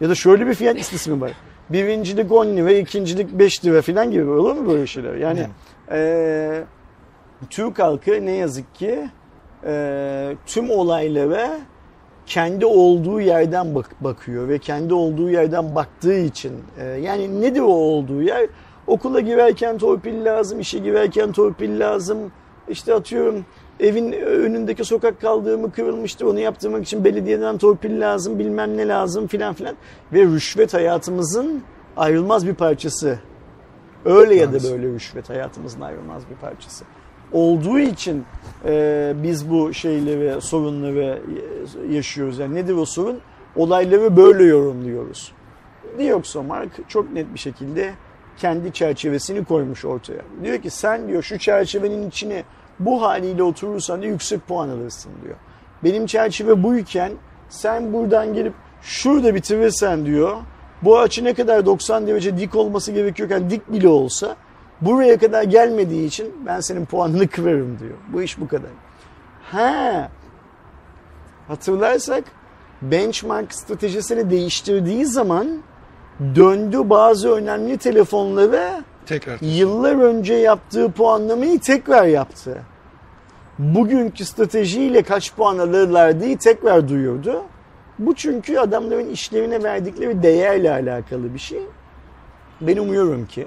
Ya da şöyle bir fiyat listesi mi var? Birincilik 10 lira, ikincilik 5 lira falan gibi. Olur mu böyle şeyler? Yani eee Türk halkı ne yazık ki eee, tüm olaylara kendi olduğu yerden bak- bakıyor ve kendi olduğu yerden baktığı için e, yani nedir o olduğu yer? Okula girerken torpil lazım, işe girerken torpil lazım. İşte atıyorum evin önündeki sokak kaldığımı kırılmıştı onu yaptırmak için belediyeden torpil lazım bilmem ne lazım filan filan. Ve rüşvet hayatımızın ayrılmaz bir parçası. Öyle ya da böyle rüşvet hayatımızın ayrılmaz bir parçası. Olduğu için e, biz bu şeyleri, sorunları e, yaşıyoruz. Yani nedir o sorun? Olayları böyle yorumluyoruz. Dioxomark çok net bir şekilde kendi çerçevesini koymuş ortaya. Diyor ki sen diyor şu çerçevenin içine bu haliyle oturursan da yüksek puan alırsın diyor. Benim çerçeve buyken sen buradan gelip şurada bitirirsen diyor bu açı ne kadar 90 derece dik olması gerekiyorken dik bile olsa buraya kadar gelmediği için ben senin puanını kırarım diyor. Bu iş bu kadar. Ha hatırlarsak benchmark stratejisini değiştirdiği zaman döndü bazı önemli telefonları Tekrar. yıllar önce yaptığı puanlamayı tekrar yaptı. Bugünkü stratejiyle kaç puan alırlar diye tekrar duyurdu. Bu çünkü adamların işlerine verdikleri değerle alakalı bir şey. Ben umuyorum ki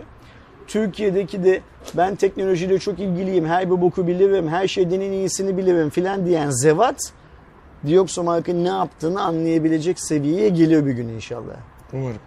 Türkiye'deki de ben teknolojiyle çok ilgiliyim, her bir boku bilirim, her şeyden en iyisini bilirim filan diyen zevat Dioxomark'ın ne yaptığını anlayabilecek seviyeye geliyor bir gün inşallah. Umarım.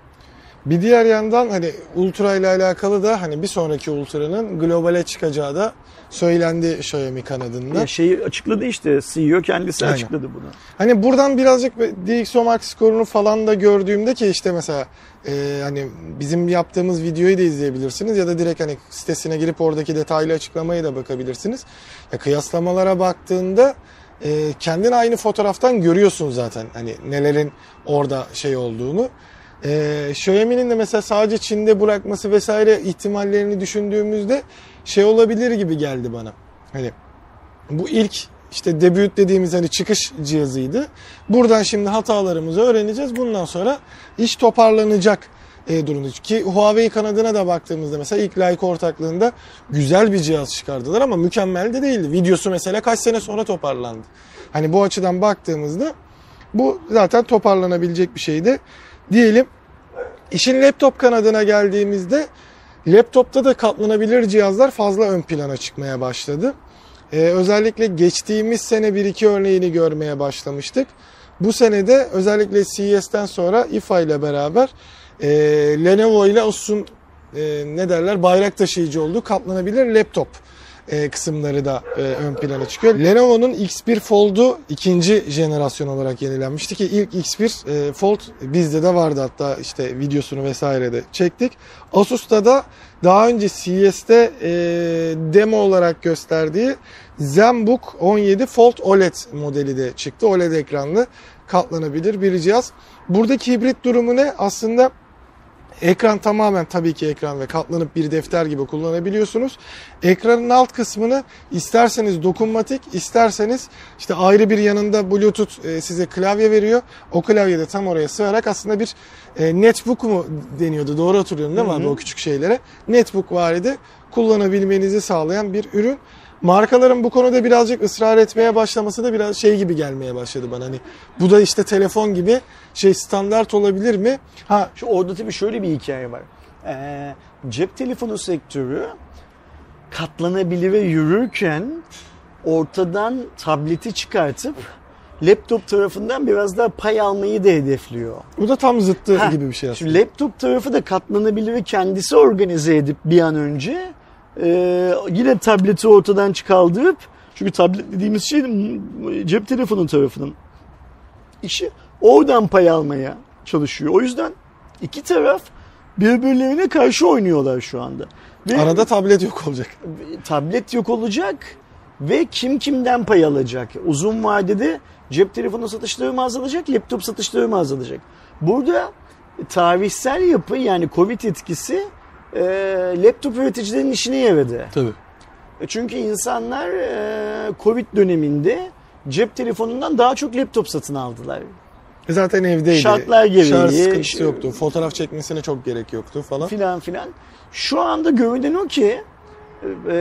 Bir diğer yandan hani Ultra ile alakalı da hani bir sonraki Ultra'nın globale çıkacağı da söylendi Xiaomi kanadında. Ya şeyi açıkladı işte CEO kendisi Aynen. açıkladı bunu. Hani buradan birazcık DxOMark skorunu falan da gördüğümde ki işte mesela e, hani bizim yaptığımız videoyu da izleyebilirsiniz ya da direkt hani sitesine girip oradaki detaylı açıklamayı da bakabilirsiniz. Ya kıyaslamalara baktığında e, kendin aynı fotoğraftan görüyorsun zaten hani nelerin orada şey olduğunu. E, Xiaomi'nin de mesela sadece Çin'de bırakması vesaire ihtimallerini düşündüğümüzde şey olabilir gibi geldi bana. Hani bu ilk işte debut dediğimiz hani çıkış cihazıydı. Buradan şimdi hatalarımızı öğreneceğiz. Bundan sonra iş toparlanacak e, durumda. Ki Huawei kanadına da baktığımızda mesela ilk Leica ortaklığında güzel bir cihaz çıkardılar ama mükemmel de değildi. Videosu mesela kaç sene sonra toparlandı. Hani bu açıdan baktığımızda bu zaten toparlanabilecek bir şeydi. Diyelim işin laptop kanadına geldiğimizde laptopta da katlanabilir cihazlar fazla ön plana çıkmaya başladı. Ee, özellikle geçtiğimiz sene bir iki örneğini görmeye başlamıştık. Bu senede özellikle CES'ten sonra IFA ile beraber e, Lenovo ile Asus'un e, ne derler bayrak taşıyıcı olduğu katlanabilir laptop e, kısımları da e, ön plana çıkıyor. Lenovo'nun X1 Fold'u ikinci jenerasyon olarak yenilenmişti ki ilk X1 e, Fold bizde de vardı hatta işte videosunu vesaire de çektik. Asus'ta da daha önce CES'te e, demo olarak gösterdiği ZenBook 17 Fold OLED modeli de çıktı. OLED ekranlı katlanabilir bir cihaz. Buradaki hibrit durumu ne? Aslında Ekran tamamen tabii ki ekran ve katlanıp bir defter gibi kullanabiliyorsunuz. Ekranın alt kısmını isterseniz dokunmatik, isterseniz işte ayrı bir yanında Bluetooth e, size klavye veriyor. O klavyede tam oraya sığarak aslında bir e, netbook mu deniyordu? Doğru hatırlıyorum değil mi abi o küçük şeylere? Netbook varidi kullanabilmenizi sağlayan bir ürün. Markaların bu konuda birazcık ısrar etmeye başlaması da biraz şey gibi gelmeye başladı bana. Hani bu da işte telefon gibi şey standart olabilir mi? Ha şu orada tabii şöyle bir hikaye var. Ee, cep telefonu sektörü katlanabilir ve yürürken ortadan tableti çıkartıp laptop tarafından biraz daha pay almayı da hedefliyor. Bu da tam zıttı Ha, gibi bir şey aslında. Şimdi laptop tarafı da katlanabilir ve kendisi organize edip bir an önce e, yine tableti ortadan çıkaldırıp çünkü tablet dediğimiz şey cep telefonu tarafının işi oradan pay almaya çalışıyor. O yüzden iki taraf birbirlerine karşı oynuyorlar şu anda. Ve Arada tablet yok olacak. tablet yok olacak ve kim kimden pay alacak? Uzun vadede cep telefonu satışları mı azalacak, laptop satışları mı azalacak? Burada tarihsel yapı yani Covid etkisi e, laptop üreticilerin işine yaradı. Tabii. E, Çünkü insanlar e, Covid döneminde cep telefonundan daha çok laptop satın aldılar. E Zaten evdeydi. Şartlar gereği, Şarj sıkıntısı işte- yoktu. Fotoğraf çekmesine çok gerek yoktu falan. filan filan. Şu anda görünen o ki e,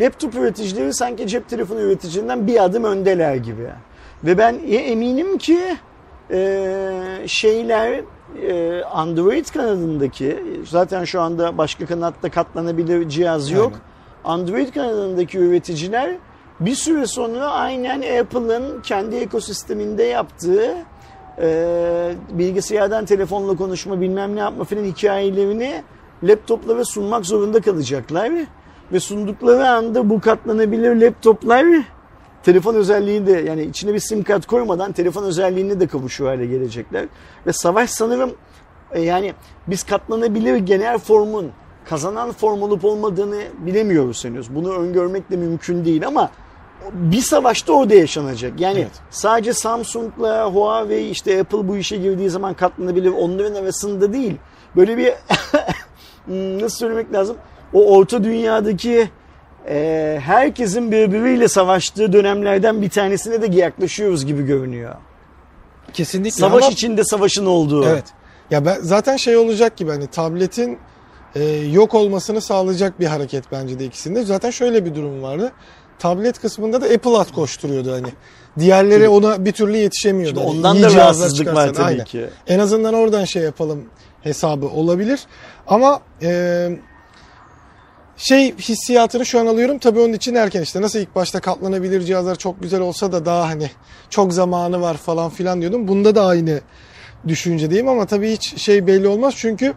laptop üreticileri sanki cep telefonu üreticilerinden bir adım öndeler gibi. Ve ben e- eminim ki e, şeyler e, Android kanadındaki zaten şu anda başka kanatta katlanabilir cihaz yok. Android kanadındaki üreticiler bir süre sonra aynen Apple'ın kendi ekosisteminde yaptığı e, bilgisayardan telefonla konuşma bilmem ne yapma filan hikayelerini laptoplara sunmak zorunda kalacaklar. Ve sundukları anda bu katlanabilir laptoplar telefon özelliği de yani içine bir sim kart koymadan telefon özelliğine de kavuşuyor hale gelecekler. Ve savaş sanırım e, yani biz katlanabilir genel formun kazanan form olup olmadığını bilemiyoruz henüz. Bunu öngörmek de mümkün değil ama bir savaşta orada yaşanacak. Yani Evet. sadece Samsung'la Huawei işte Apple bu işe girdiği zaman katlanabilir onların arasında değil. Böyle bir Hmm, nasıl söylemek lazım? O orta dünyadaki e, herkesin birbiriyle savaştığı dönemlerden bir tanesine de yaklaşıyoruz gibi görünüyor. Kesinlikle. Savaş ama- içinde savaşın olduğu. Evet. Ya ben zaten şey olacak gibi hani tabletin e, yok olmasını sağlayacak bir hareket bence de ikisinde. Zaten şöyle bir durum vardı. Tablet kısmında da Apple at koşturuyordu hani. Diğerleri ona bir türlü yetişemiyordu. Şimdi Hani ondan iyi da rahatsızlık var tabii aynen. ki. En azından oradan şey yapalım hesabı olabilir. Ama e, şey hissiyatını şu an alıyorum. Tabii onun için erken işte. Nasıl ilk başta katlanabilir cihazlar çok güzel olsa da daha hani çok zamanı var falan filan diyordum. Bunda da aynı düşüncedeyim ama tabii hiç şey belli olmaz. Çünkü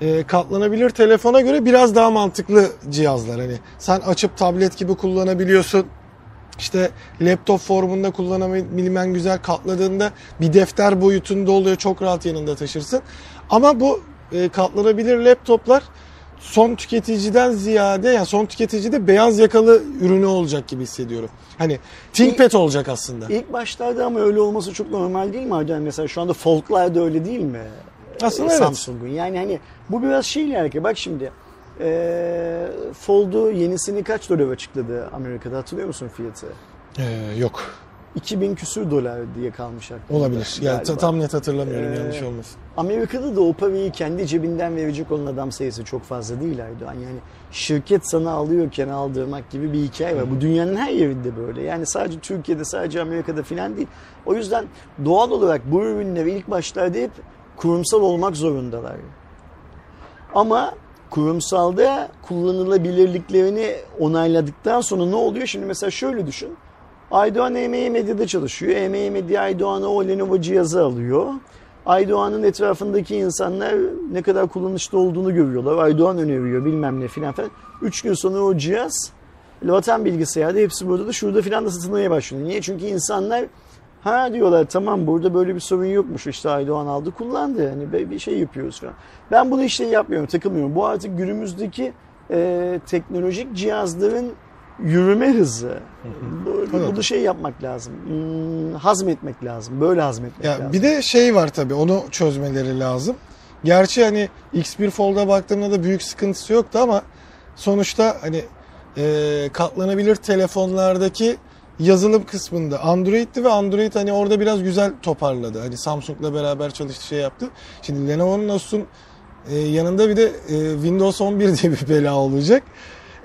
e, katlanabilir telefona göre biraz daha mantıklı cihazlar. Hani sen açıp tablet gibi kullanabiliyorsun. İşte laptop formunda kullanabilmen güzel katladığında bir defter boyutunda oluyor çok rahat yanında taşırsın. Ama bu e, katlanabilir laptoplar son tüketiciden ziyade yani son tüketicide beyaz yakalı ürünü olacak gibi hissediyorum. Hani ThinkPad olacak aslında. İlk başlarda ama öyle olması çok normal değil mi Arden? Mesela şu anda Folk'lar da öyle değil mi? Aslında Ee, evet. Samsung'un. Yani hani bu biraz şeyle hareket. Bak şimdi e, Fold'u yenisini kaç dolar açıkladı Amerika'da hatırlıyor musun fiyatı? Ee, yok. 2000 küsür dolar diye kalmış aklımda. Olabilir. Yani ta- tam net hatırlamıyorum Ee, yanlış olmasın. Amerika'da da o parayı kendi cebinden verecek olan adam sayısı çok fazla değil Aydoğan. Yani şirket sana alıyorken aldırmak gibi bir hikaye var. Bu dünyanın her yerinde böyle. Yani sadece Türkiye'de, sadece Amerika'da filan değil. O yüzden doğal olarak bu ürünler ilk başlarda hep kurumsal olmak zorundalar. Ama kurumsalda kullanılabilirliklerini onayladıktan sonra ne oluyor? Şimdi mesela şöyle düşün. Aydoğan EMEA Medya'da çalışıyor. EMEA Medya Aydoğan'a o Lenovo cihazı alıyor. Aydoğan'ın etrafındaki insanlar ne kadar kullanışlı olduğunu görüyorlar. Aydoğan öneriyor bilmem ne filan falan. Üç gün sonra o cihaz vatan bilgisayarda hepsi burada da şurada filan da satılmaya başlıyor. Niye? Çünkü insanlar ha diyorlar tamam burada böyle bir sorun yokmuş işte Aydoğan aldı kullandı. Hani bir şey yapıyoruz falan. Ben bunu işte yapmıyorum takılmıyorum. Bu artık günümüzdeki e, teknolojik cihazların yürüme hızı. Bu, Evet. bunu şey yapmak lazım. Hmm, hazmetmek lazım. Böyle hazmetmek Ya lazım. bir de şey var tabii onu çözmeleri lazım. Gerçi hani X1 Fold'a baktığımda da büyük sıkıntısı yoktu ama sonuçta hani e, katlanabilir telefonlardaki yazılım kısmında Android'ti ve Android hani orada biraz güzel toparladı. Hani Samsung'la beraber çalıştı şey yaptı. Şimdi Lenovo'nun Asus'un e, yanında bir de e, Windows 11 diye bir bela olacak.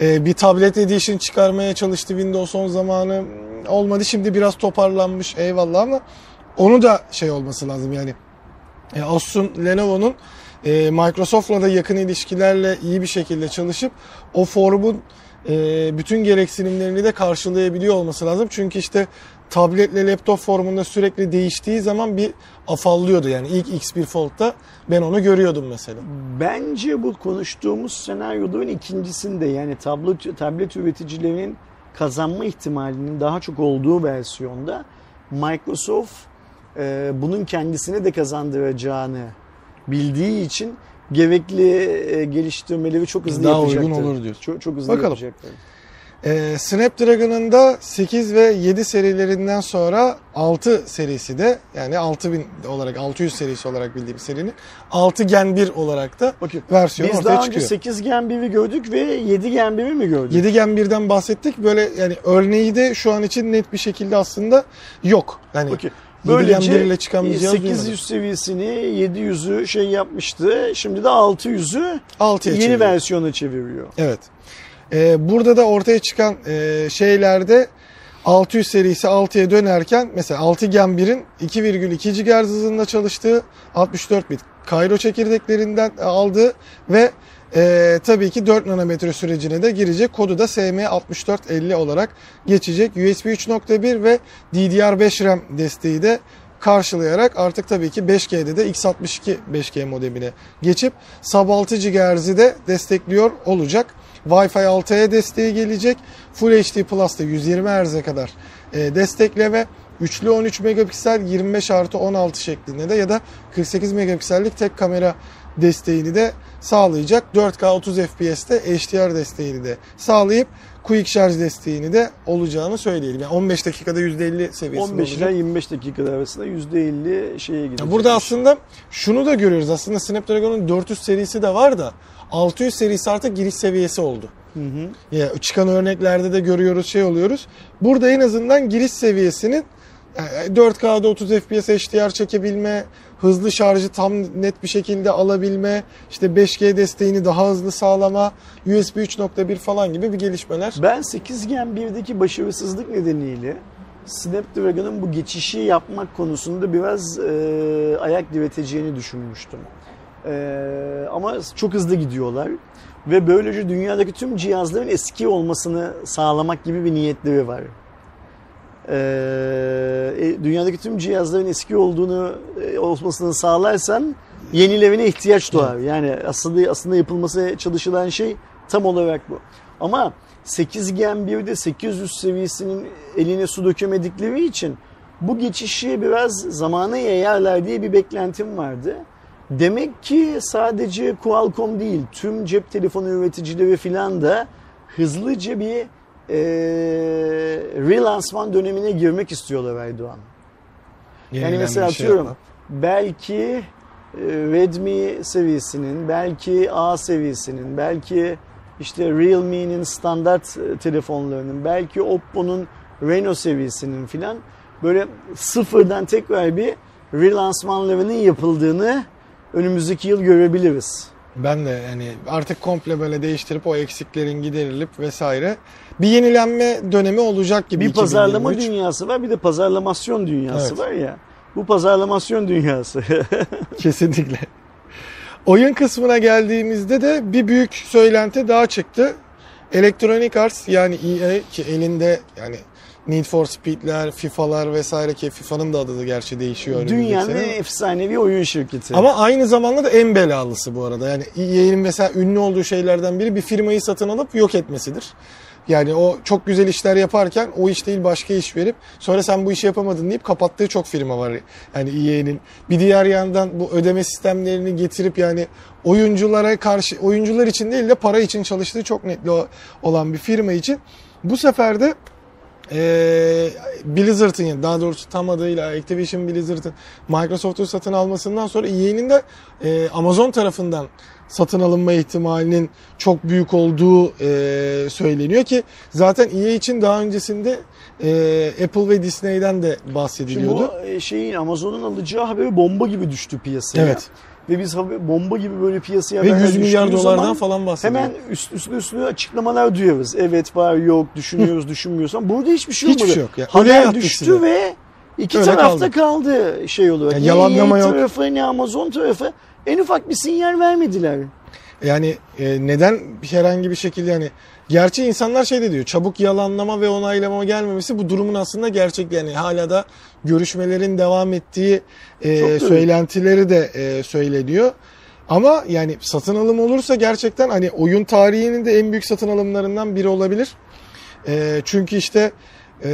E, bir tablet edition çıkarmaya çalıştı Windows 10 zamanı olmadı. Şimdi biraz toparlanmış eyvallah ama onu da şey olması lazım yani. E, Asus'un, Lenovo'nun e, Microsoft'la da yakın ilişkilerle iyi bir şekilde çalışıp o forumun e, bütün gereksinimlerini de karşılayabiliyor olması lazım. Çünkü işte tabletle laptop formunda sürekli değiştiği zaman bir afallıyordu. Yani ilk X1 Fold'da ben onu görüyordum mesela. Bence bu konuştuğumuz senaryoların ikincisinde yani tablet, tablet üreticilerinin kazanma ihtimalinin daha çok olduğu versiyonda Microsoft e, bunun kendisine de kazandıracağını bildiği için gerekli e, geliştirmeleri çok hızlı Daha yapacaktır. uygun olur diyorsun. Çok, çok hızlı Bakalım. yapacaktır. Ee, Snapdragon'ın da 8 ve 7 serilerinden sonra 6 serisi de yani 6000 olarak 600 serisi olarak bildiğim serinin 6 Gen 1 olarak da Bakın, versiyonu Biz ortaya daha önce çıkıyor. 8 Gen 1'i gördük ve 7 Gen 1'i mi gördük? 7 Gen 1'den bahsettik. Böyle yani örneği de şu an için net bir şekilde aslında yok. Yani Okey. 7 Gen 1 ile Böylece çıkan bir cihaz 800 duymadım. seviyesini 700'ü şey yapmıştı. Şimdi de 600'ü 6'ya yeni çeviriyor. versiyona çeviriyor. Evet. Ee, burada da ortaya çıkan e, şeylerde 600 serisi 6'ya dönerken mesela 6 Gen 1'in 2,2 GHz hızında çalıştığı 64 bit Cairo çekirdeklerinden aldığı ve e, tabii ki 4 nanometre sürecine de girecek. Kodu da SM6450 olarak geçecek. USB 3.1 ve DDR5 RAM desteği de karşılayarak artık tabii ki 5G'de de X62 5G modemine geçip sub 6 GHz'i de destekliyor olacak. Wi-Fi 6'ya desteği gelecek. Full HD Plus'ta 120 Hz'e kadar e, destekle ve üçlü 13 megapiksel 25 artı 16 şeklinde de ya da 48 megapiksellik tek kamera desteğini de sağlayacak. 4K 30 FPS'te HDR desteğini de sağlayıp Quick Charge desteğini de olacağını söyleyelim. Yani 15 dakikada %50 seviyesinde 15 olacak. ile 25 dakika arasında %50 şeye gidecek. Burada aslında şunu da görüyoruz. Aslında Snapdragon'un 400 serisi de var da 600 serisi artık giriş seviyesi oldu. Hı hı. Ya çıkan örneklerde de görüyoruz şey oluyoruz. Burada en azından giriş seviyesinin yani 4K'da 30 FPS HDR çekebilme, hızlı şarjı tam net bir şekilde alabilme, işte 5G desteğini daha hızlı sağlama, USB 3.1 falan gibi bir gelişmeler. Ben 8 Gen 1'deki başarısızlık nedeniyle Snapdragon'un bu geçişi yapmak konusunda biraz e, ayak direteceğini düşünmüştüm. E, ama çok hızlı gidiyorlar ve böylece dünyadaki tüm cihazların eski olmasını sağlamak gibi bir niyetleri var. E, e, dünyadaki tüm cihazların eski olduğunu e, olmasını sağlarsan yenilerine ihtiyaç doğar. Yani aslında aslında yapılması çalışılan şey tam olarak bu. Ama 8 Gen 1'de 800 seviyesinin eline su dökemedikleri için bu geçişi biraz zamana yayarlar diye bir beklentim vardı. Demek ki sadece Qualcomm değil tüm cep telefonu üreticileri filan da hızlıca bir e, relansman dönemine girmek istiyorlar Erdoğan. Yani Yenilen mesela şey atıyorum yapmak. belki e, Redmi seviyesinin, belki A seviyesinin, belki işte Realme'nin standart e, telefonlarının, belki Oppo'nun Reno seviyesinin filan böyle sıfırdan tekrar bir relansmanlarının yapıldığını önümüzdeki yıl görebiliriz. Ben de yani artık komple böyle değiştirip o eksiklerin giderilip vesaire bir yenilenme dönemi olacak gibi. Bir pazarlama 2023. dünyası var bir de pazarlamasyon dünyası Evet. var ya. Bu pazarlamasyon dünyası. Kesinlikle. Oyun kısmına geldiğimizde de bir büyük söylenti daha çıktı. Electronic Arts yani EA ki elinde yani Need for Speed'ler, FIFA'lar vesaire ki FIFA'nın da adı da gerçi değişiyor. Dünyanın en efsanevi oyun şirketi. Ama aynı zamanda da en belalısı bu arada. Yani EA'nin mesela ünlü olduğu şeylerden biri bir firmayı satın alıp yok etmesidir. Yani o çok güzel işler yaparken o iş değil başka iş verip sonra sen bu işi yapamadın deyip kapattığı çok firma var. Yani EA'nin. Bir diğer yandan bu ödeme sistemlerini getirip yani oyunculara karşı oyuncular için değil de para için çalıştığı çok netli olan bir firma için bu sefer de ee, Blizzard'ın daha doğrusu tam adıyla Activision Blizzard'ın Microsoft'u satın almasından sonra EA'nin de e, Amazon tarafından satın alınma ihtimalinin çok büyük olduğu e, söyleniyor ki zaten EA için daha öncesinde e, Apple ve Disney'den de Şimdi bahsediliyordu. bu e, şeyin Amazon'un alacağı haberi bomba gibi düştü piyasaya. Evet. Ve biz bomba gibi böyle piyasaya Ve haberler 100 milyar dolardan falan bahsediyor. Hemen üst, üstüne üstüne açıklamalar duyuyoruz. Evet var yok düşünüyoruz düşünmüyoruz ama burada hiçbir şey Hiçbir olmadı. şey yok ya. Haber düştü size. ve iki Öyle tarafta kaldı. şey olarak. Ya Ne yalanlama yok. tarafı ne Amazon tarafı en ufak bir sinyal vermediler. Yani e, neden herhangi bir şekilde yani gerçi insanlar şey de diyor çabuk yalanlama ve onaylama gelmemesi bu durumun aslında gerçek yani hala da görüşmelerin devam ettiği e, söylentileri de e, söyleniyor. Ama yani satın alım olursa gerçekten hani oyun tarihinin de en büyük satın alımlarından biri olabilir. E, çünkü işte e,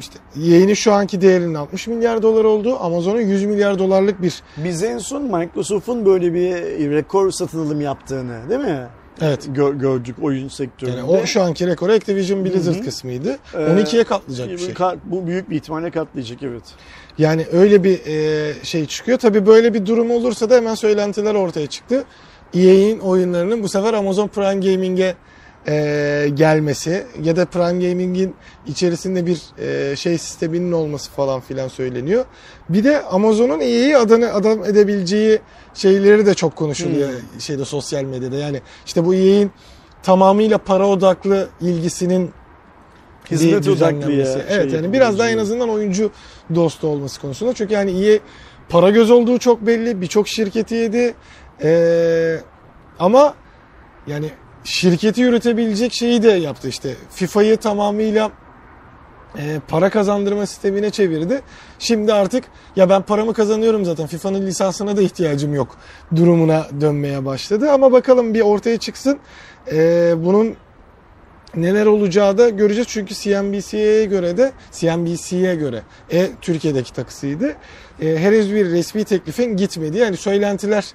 işte yayını şu anki değerinin 60 milyar dolar olduğu Amazon'un 100 milyar dolarlık bir Biz en son Microsoft'un böyle bir rekor satın alım yaptığını değil mi? evet Gö- gördük oyun sektöründe. Yani o şu anki rekoru Activision Blizzard Hı hı. kısmıydı. Ee, 12'ye katlayacak bir şey. Bu büyük bir ihtimalle katlayacak evet. Yani öyle bir e, şey çıkıyor. Tabii böyle bir durum olursa da hemen söylentiler ortaya çıktı. EA'in oyunlarının bu sefer Amazon Prime Gaming'e e, gelmesi ya da Prime Gaming'in içerisinde bir e, şey sisteminin olması falan filan söyleniyor. Bir de Amazon'un EA'yi adını adam edebileceği şeyleri de çok konuşuluyor şeyde sosyal medyada. Yani işte bu EA'in tamamıyla para odaklı ilgisinin Hizmet odaklı ya, Evet şey yani biraz daha en azından oyuncu dostu olması konusunda. Çünkü yani iyi para göz olduğu çok belli. Birçok şirketi yedi. Ee, ama yani şirketi yürütebilecek şeyi de yaptı işte. FIFA'yı tamamıyla e, para kazandırma sistemine çevirdi. Şimdi artık ya ben paramı kazanıyorum zaten FIFA'nın lisansına da ihtiyacım yok durumuna dönmeye başladı. Ama bakalım bir ortaya çıksın. Ee, bunun neler olacağı da göreceğiz. Çünkü CNBC'ye göre de CNBC'ye göre e, Türkiye'deki takısıydı. E, henüz bir resmi teklifin gitmedi. Yani söylentiler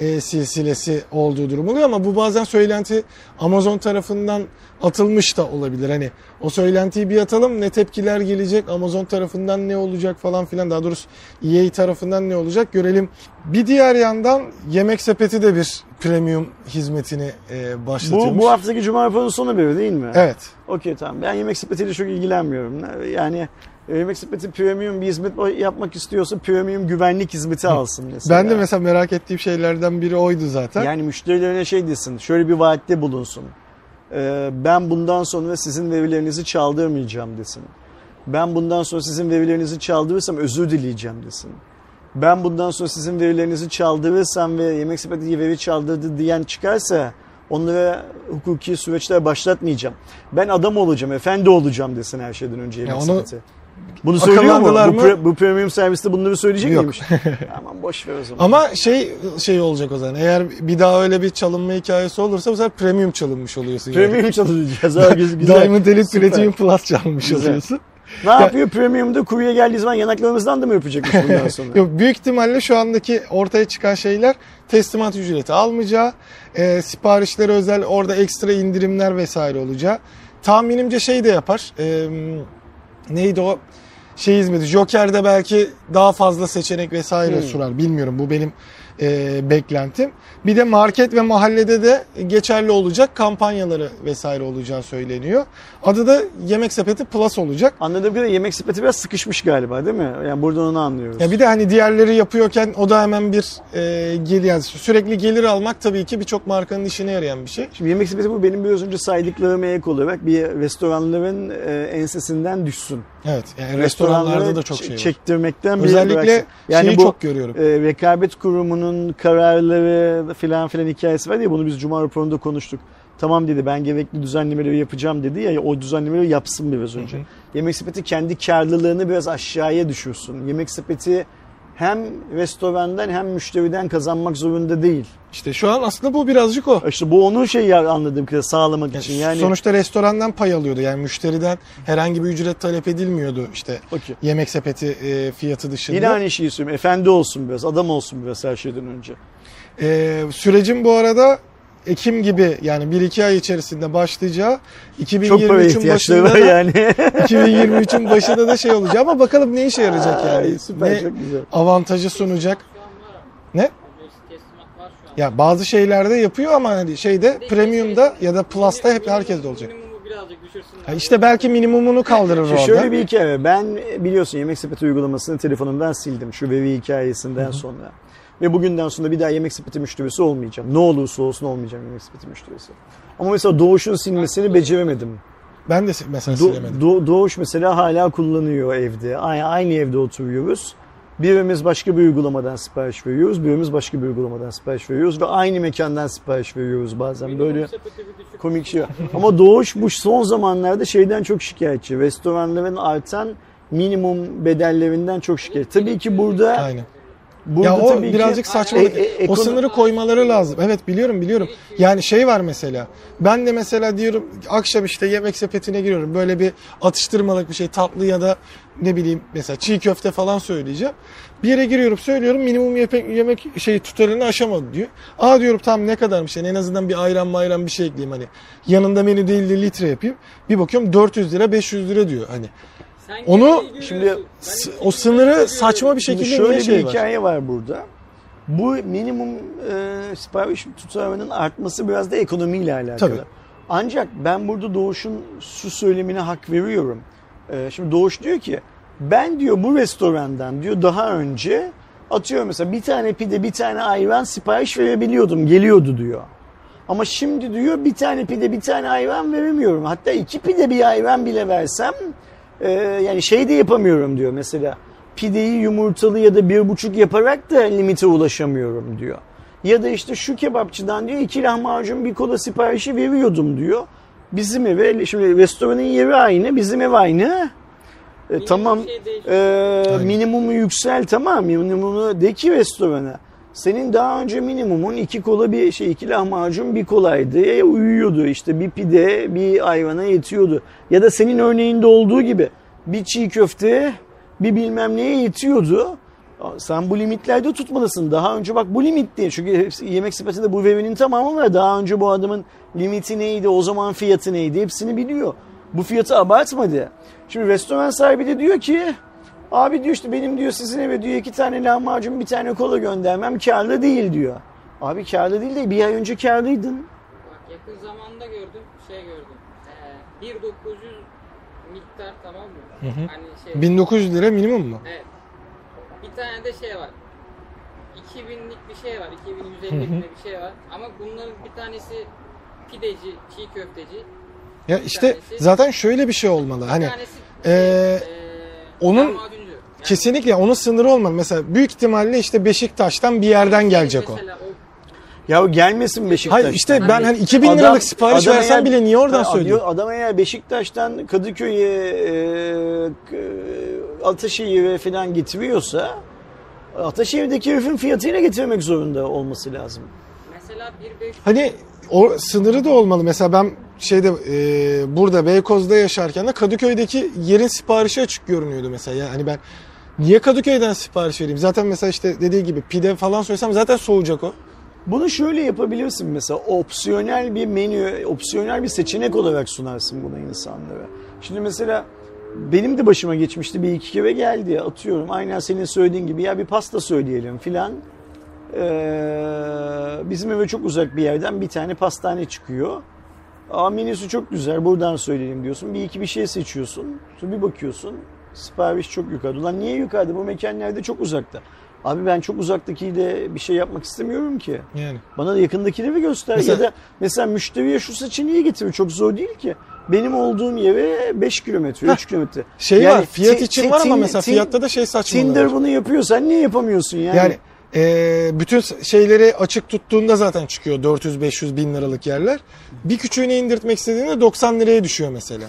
e, silsilesi olduğu durum oluyor ama bu bazen söylenti Amazon tarafından atılmış da olabilir. Hani o söylentiyi bir atalım ne tepkiler gelecek Amazon tarafından ne olacak falan filan daha doğrusu EA tarafından ne olacak görelim. Bir diğer yandan Yemek Sepeti de bir premium hizmetini e, başlatıyormuş. Bu, bu haftaki Cuma raporunun sonu haberi değil mi? Evet. Okey tamam. Ben yemek sepetiyle çok ilgilenmiyorum. Yani e, yemek sepeti premium bir hizmet yapmak istiyorsa premium güvenlik hizmeti alsın mesela. Ben de mesela merak ettiğim şeylerden biri oydu zaten. Yani müşterilerine şey desin, şöyle bir vaatte bulunsun. Ee, ben bundan sonra sizin verilerinizi çaldırmayacağım desin. Ben bundan sonra sizin verilerinizi çaldırırsam özür dileyeceğim desin. Ben bundan sonra sizin verilerinizi çaldırırsam ve yemek sepeti veri çaldırdı diyen çıkarsa onlara hukuki süreçler başlatmayacağım. Ben adam olacağım, efendi olacağım desin her şeyden önce yemek Ya onu sepeti. Bunu söylüyor mu? akıllandılar Bu, mı? pre- bu premium serviste bunları söyleyecek Yok. miymiş? Aman boş ver o zaman. Ama şey şey olacak o zaman. Eğer bir daha öyle bir çalınma hikayesi olursa bu sefer premium çalınmış oluyorsun. yani. Premium çalışacağız. Ha, güzel, güzel. Diamond Elite. Platinum Plus çalmış oluyorsun. Ne yapıyor? Premium'da kurye geldiği zaman yanaklarımızdan da mı öpecekmiş bundan sonra? Yok büyük ihtimalle şu andaki ortaya çıkan şeyler teslimat ücreti almayacağı, e, siparişlere özel orada ekstra indirimler vesaire olacağı. Tahminimce şey de yapar. E, neydi o? Şey hizmeti. Joker'de belki daha fazla seçenek vesaire Hmm. sunar. Bilmiyorum bu benim e, beklentim. Bir de market ve mahallede de geçerli olacak kampanyaları vesaire olacağı söyleniyor. Adı da Yemek Sepeti Plus olacak. Anladığım kadarıyla yemek sepeti biraz sıkışmış galiba değil mi? Yani buradan onu anlıyoruz. Ya bir de hani diğerleri yapıyorken o da hemen bir e, gelir yani sürekli gelir almak tabii ki birçok markanın işine yarayan bir şey. Şimdi yemek sepeti bu benim biraz önce saydıklarıma ek olarak bir restoranların e, ensesinden düşsün. Evet yani restoranlarda da çok şey var. çektirmekten Özellikle bıraksın. yani şeyi bu çok görüyorum. e, rekabet kurumunun kararları filan filan hikayesi var ya bunu biz Cuma raporunda konuştuk. Tamam dedi ben gerekli düzenlemeleri yapacağım dedi ya o düzenlemeleri yapsın biraz önce. Hı hı. Yemek sepeti kendi karlılığını biraz aşağıya düşürsün. Yemek sepeti hem restorandan hem müşteriden kazanmak zorunda değil. İşte şu an aslında bu birazcık o. İşte bu onun şeyi anladığım kadarıyla sağlamak Yani için. Yani Sonuçta restorandan pay alıyordu. Yani müşteriden herhangi bir ücret talep edilmiyordu işte Okey. yemek sepeti e, fiyatı dışında. Yine aynı şeyi söylüyorum. Efendi olsun biraz, adam olsun biraz her şeyden önce. E, sürecin bu arada Ekim gibi yani 1-2 ay içerisinde başlayacağı Çok para 2023'ün ihtiyaçları başında da yani. 2023'ün başında da şey olacak ama bakalım ne işe yarayacak yani. Süper ne çok güzel. avantajı sunacak. Ne? Ya bazı şeylerde yapıyor ama hani şeyde premium'da ya da plus'ta hep herkes de olacak. Ha işte belki minimumunu kaldırır orada. şöyle bir hikaye. Ben biliyorsun yemek sepeti uygulamasını telefonumdan sildim şu veri hikayesinden sonra. Ve bugünden sonra bir daha yemek sepeti müşterisi olmayacağım. Ne olursa olsun olmayacağım yemek sepeti müşterisi. Ama mesela Doğuş'un silmesini beceremedim. Ben de mesela Do- silemedim. Do- Doğuş mesela hala kullanıyor evde. Aynı, aynı evde oturuyoruz. Birimiz başka bir uygulamadan sipariş veriyoruz. Birimiz başka bir uygulamadan sipariş veriyoruz. Ve aynı mekandan sipariş veriyoruz bazen. Minimum Böyle komik şey. Ama Doğuş bu son zamanlarda şeyden çok şikayetçi. Restoranların artan minimum bedellerinden çok şikayetçi. Tabii ki burada Aynen. Burada ya o tabii ki- birazcık saçmalık. E- e- o ekono- sınırı koymaları lazım. Evet biliyorum biliyorum. Yani şey var mesela. Ben de mesela diyorum akşam işte yemek sepetine giriyorum. Böyle bir atıştırmalık bir şey tatlı ya da ne bileyim mesela çiğ köfte falan söyleyeceğim. Bir yere giriyorum söylüyorum minimum yemek, yemek şey tutarını aşamadı diyor. Aa diyorum tamam ne kadarmış yani en azından bir ayran mayran bir şey ekleyeyim hani. Yanında menü değil de litre yapayım. Bir bakıyorum 400 lira 500 lira diyor hani. Onu- Şimdi O sınırı saçma bir Şimdi şekilde şöyle bir şey var? hikaye var burada. Bu minimum e, sipariş tutarının artması biraz da ekonomiyle alakalı. Tabii. Ancak ben burada Doğuş'un şu söylemine hak veriyorum. E, şimdi Doğuş diyor ki ben diyor bu restorandan diyor daha önce atıyorum mesela bir tane pide bir tane ayran sipariş verebiliyordum geliyordu diyor. Ama şimdi diyor bir tane pide bir tane ayran veremiyorum. Hatta iki pide bir ayran bile versem e, yani şey de yapamıyorum diyor mesela. Pideyi yumurtalı ya da bir buçuk yaparak da limite ulaşamıyorum diyor. Ya da işte şu kebapçıdan diyor iki lahmacun bir kola siparişi veriyordum diyor. Bizim eve şimdi restoranın yeri aynı bizim ev aynı. E, tamam şey e, minimumu yükselt tamam minimumu de ki restorana. Senin daha önce minimumun iki kola bir şey iki lahmacun bir kolaydı. E, uyuyordu işte bir pide bir ayvana yetiyordu. Ya da senin örneğinde olduğu gibi bir çiğ köfte bir bilmem neye yetiyordu. Sen bu limitlerde tutmalısın. Daha önce bak bu limitti. Çünkü hepsi, yemek sepetinde bu verinin tamamı var. Daha önce bu adamın limiti neydi, o zaman fiyatı neydi hepsini biliyor. Bu fiyatı abartmadı. Şimdi restoran sahibi de diyor ki abi diyor işte benim diyor sizin eve diyor iki tane lahmacun bir tane kola göndermem karlı değil diyor. Abi karlı değil de bir ay önce karlıydın. Bak yakın zamanda gördüm, şey gördüm. Ee, 1900 miktar tamam mı? Hı hı. Hani şey. 1900 lira minimum mu? Evet. Bir tane de şey var. 2000'lik bir şey var. 2150 Hı hı. bin bir şey var. Ama bunların bir tanesi pideci, çiğ köfteci. Ya işte zaten şöyle bir şey olmalı. Bir Hani tanesi eee, eee, onun. Kesinlikle onun sınırı olmalı. Mesela büyük ihtimalle işte Beşiktaş'tan bir yerden gelecek o. mesela o. Ya gelmesin Beşiktaş'tan. Hayır işte ben Hani hani 2000 Adam- liralık sipariş adam versem eğer- bile niye oradan Ha, söyleyeyim? diyor, Adam eğer Beşiktaş'tan Kadıköy'e e, k- Ataşehir'e falan getiriyorsa Ataşehir'deki herifin fiyatıyla getirmek zorunda olması lazım. Mesela 1500 Hani o sınırı da olmalı. Mesela ben şeyde e, burada Beykoz'da yaşarken de Kadıköy'deki yerin siparişi açık görünüyordu mesela. Yani hani ben niye Kadıköy'den sipariş vereyim? Zaten mesela işte dediği gibi pide falan söylesem zaten soğuyacak o. Bunu şöyle yapabilirsin mesela opsiyonel bir menü, opsiyonel bir seçenek olarak sunarsın bunu insanlara. Şimdi mesela benim de başıma geçmişti bir iki kere geldi atıyorum aynen senin söylediğin gibi ya bir pasta söyleyelim filan. Ee, bizim eve çok uzak bir yerden bir tane pastane çıkıyor. Aa menüsü çok güzel buradan söyleyelim diyorsun. Bir iki bir şey seçiyorsun. Sonra bir bakıyorsun sipariş çok yukarıda. Ulan niye yukarıda bu mekan nerede çok uzakta. Abi ben çok uzaktakiyle bir şey yapmak istemiyorum ki. Yani. Bana da yakındakileri göster. Mesela- Ya da mesela müşteriye şu seçeneği getir. Çok zor değil ki. Benim olduğum yere 5 kilometre, 3 kilometre. Şey Yani var fiyat için var ama mesela fiyatta da şey saçmalığı Tinder bunu yapıyor. Sen niye yapamıyorsun yani? Yani e, bütün şeyleri açık tuttuğunda zaten çıkıyor 400-500 bin liralık yerler. Bir küçüğünü indirtmek istediğinde 90 liraya düşüyor mesela.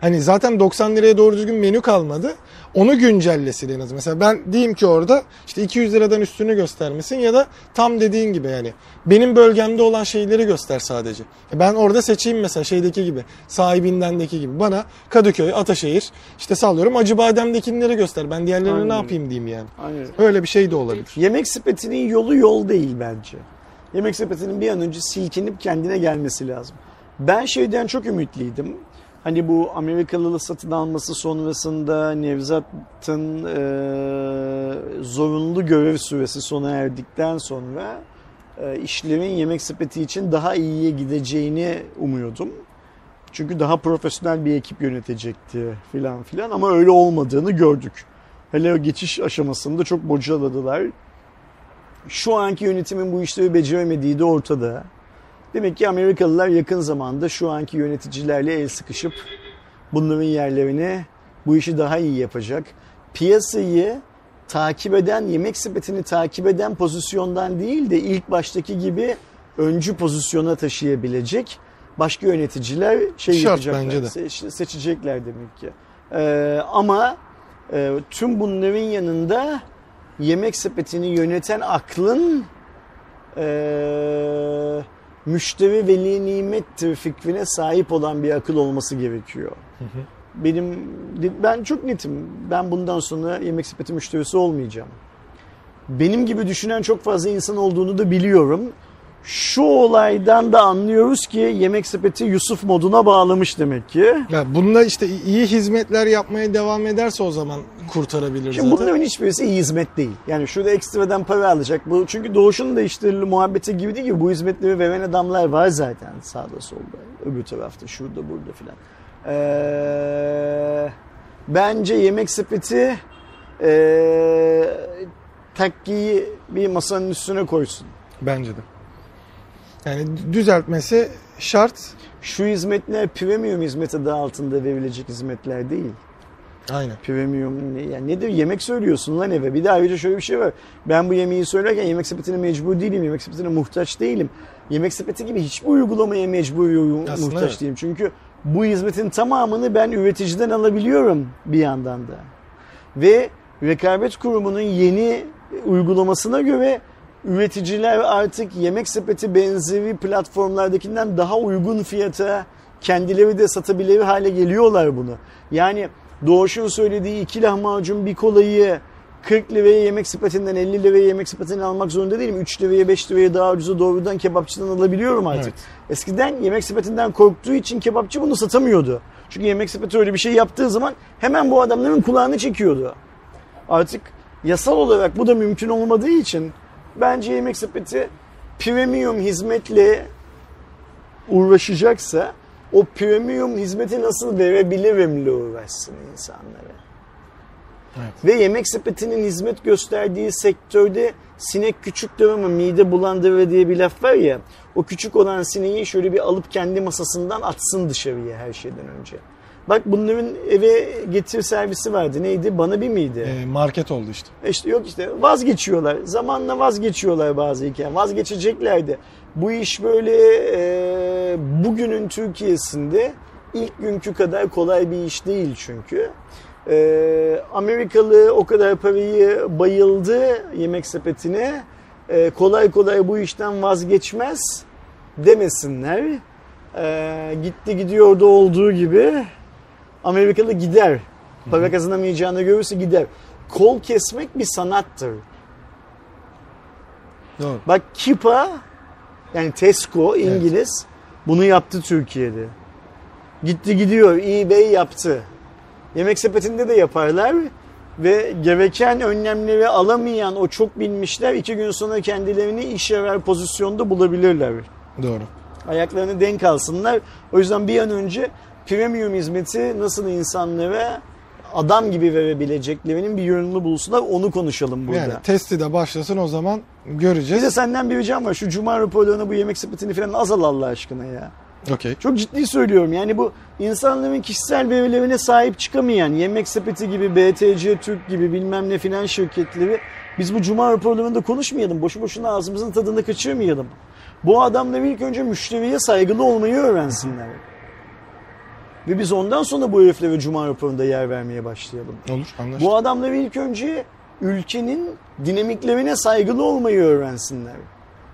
Hani zaten 90 liraya doğru düzgün menü kalmadı. Onu güncellesin en az. Mesela ben diyeyim ki orada işte 200 liradan üstünü göstermesin ya da tam dediğin gibi yani benim bölgemde olan şeyleri göster sadece. Ben orada seçeyim mesela şeydeki gibi sahibindendeki gibi. Bana Kadıköy, Ataşehir işte sallıyorum Acıbadem'dekileri göster. Ben diğerlerini Aynen. ne yapayım diyeyim yani. Aynen. Öyle bir şey de olabilir. Yemek sepetinin yolu yol değil bence. Yemek sepetinin bir an önce silkinip kendine gelmesi lazım. Ben şeyden çok ümitliydim. Hani bu Amerikalı satın alması sonrasında Nevzat'ın e, zorunlu görev süresi sona erdikten sonra e, işlerin yemek sepeti için daha iyiye gideceğini umuyordum. Çünkü daha profesyonel bir ekip yönetecekti filan filan ama öyle olmadığını gördük. Hele o geçiş aşamasında çok bocaladılar. Şu anki yönetimin bu işleri beceremediği de ortada. Demek ki Amerikalılar yakın zamanda şu anki yöneticilerle el sıkışıp bunların yerlerini bu işi daha iyi yapacak. Piyasayı takip eden, yemek sepetini takip eden pozisyondan değil de ilk baştaki gibi öncü pozisyona taşıyabilecek başka yöneticiler şey Şart yapacaklar. bence de. Se- seçecekler demek ki. Ee, ama e, tüm bunların yanında yemek sepetini yöneten aklın e, müşteri veli nimettir fikrine sahip olan bir akıl olması gerekiyor. Benim ben çok netim. Ben bundan sonra yemek sepeti müşterisi olmayacağım. Benim gibi düşünen çok fazla insan olduğunu da biliyorum. Şu olaydan da anlıyoruz ki yemek sepeti Yusuf moduna bağlamış demek ki. Ya bununla işte iyi hizmetler yapmaya devam ederse o zaman kurtarabilir Şimdi zaten. bunların hiçbirisi iyi hizmet değil. Yani şurada ekstradan para alacak. Bu çünkü doğuşun da işte muhabbete gibi bu hizmetleri veren adamlar var zaten sağda solda. Öbür tarafta şurada burada filan. Ee, bence yemek sepeti ee, takkiyi bir masanın üstüne koysun. Bence de. Yani düzeltmesi şart. Şu hizmetler premium hizmet adı altında verilecek hizmetler değil. Aynen. Premium ne? Yani nedir? Yemek söylüyorsun lan eve. Bir de ayrıca şöyle bir şey var. Ben bu yemeği söylerken yemek sepetine mecbur değilim. Yemek sepetine muhtaç değilim. Yemek sepeti gibi hiçbir uygulamaya mecbur Aslında muhtaç evet. değilim. Çünkü bu hizmetin tamamını ben üreticiden alabiliyorum bir yandan da. Ve rekabet kurumunun yeni uygulamasına göre üreticiler artık yemek sepeti benzeri platformlardakinden daha uygun fiyata kendileri de satabilir hale geliyorlar bunu. Yani Doğuş'un söylediği iki lahmacun bir kolayı 40 liraya yemek sepetinden 50 liraya yemek sepetinden almak zorunda değilim. 3 liraya 5 liraya daha ucuza doğrudan kebapçıdan alabiliyorum artık. Evet. Eskiden yemek sepetinden korktuğu için kebapçı bunu satamıyordu. Çünkü yemek sepeti öyle bir şey yaptığı zaman hemen bu adamların kulağını çekiyordu. Artık yasal olarak bu da mümkün olmadığı için bence yemek sepeti premium hizmetle uğraşacaksa o premium hizmeti nasıl verebilirimle uğraşsın insanlara. Evet. Ve yemek sepetinin hizmet gösterdiği sektörde sinek küçüktür ama mide bulandırır diye bir laf var ya. O küçük olan sineği şöyle bir alıp kendi masasından atsın dışarıya her şeyden önce. Bak bunların eve getir servisi vardı. Neydi? Bana bir miydi? Ee, market oldu işte. İşte yok işte vazgeçiyorlar. Zamanla vazgeçiyorlar bazı hikaye. Vazgeçeceklerdi. Bu iş böyle e, bugünün Türkiye'sinde ilk günkü kadar kolay bir iş değil çünkü. E, Amerikalı o kadar parayı bayıldı yemek sepetine. E, kolay kolay bu işten vazgeçmez demesinler. E, gitti gidiyordu olduğu gibi Amerikalı gider. Para kazanamayacağını görürse gider. Kol kesmek bir sanattır. Doğru. Bak Kipa yani Tesco İngiliz bunu yaptı Türkiye'de. Gitti gidiyor eBay yaptı. Yemek sepetinde de yaparlar. ve gereken önlemleri alamayan o çok bilmişler iki gün sonra kendilerini işyarar pozisyonda bulabilirler. Doğru. Ayaklarını denk alsınlar. O yüzden bir an önce premium hizmeti nasıl insanlara adam gibi verebileceklerinin bir yönünü bulsunlar. Onu konuşalım burada. Yani testi de başlasın o zaman göreceğiz. de senden bir ricam var. Şu cuma raporlarına bu yemek sepetini falan azal Allah aşkına ya. Okey. Çok ciddi söylüyorum. Yani bu insanların kişisel verilerine sahip çıkamayan yemek sepeti gibi, BTC Türk gibi bilmem ne filan şirketleri biz bu cuma raporlarında konuşmayalım. Boşu boşuna ağzımızın tadını kaçırmayalım. Bu adamlar ilk önce müşteriye saygılı olmayı öğrensinler. Ve biz ondan sonra bu heriflere cuma raporunda yer vermeye başlayalım. Olur anlaştık. Bu adamlar ilk önce ülkenin dinamiklerine saygılı olmayı öğrensinler.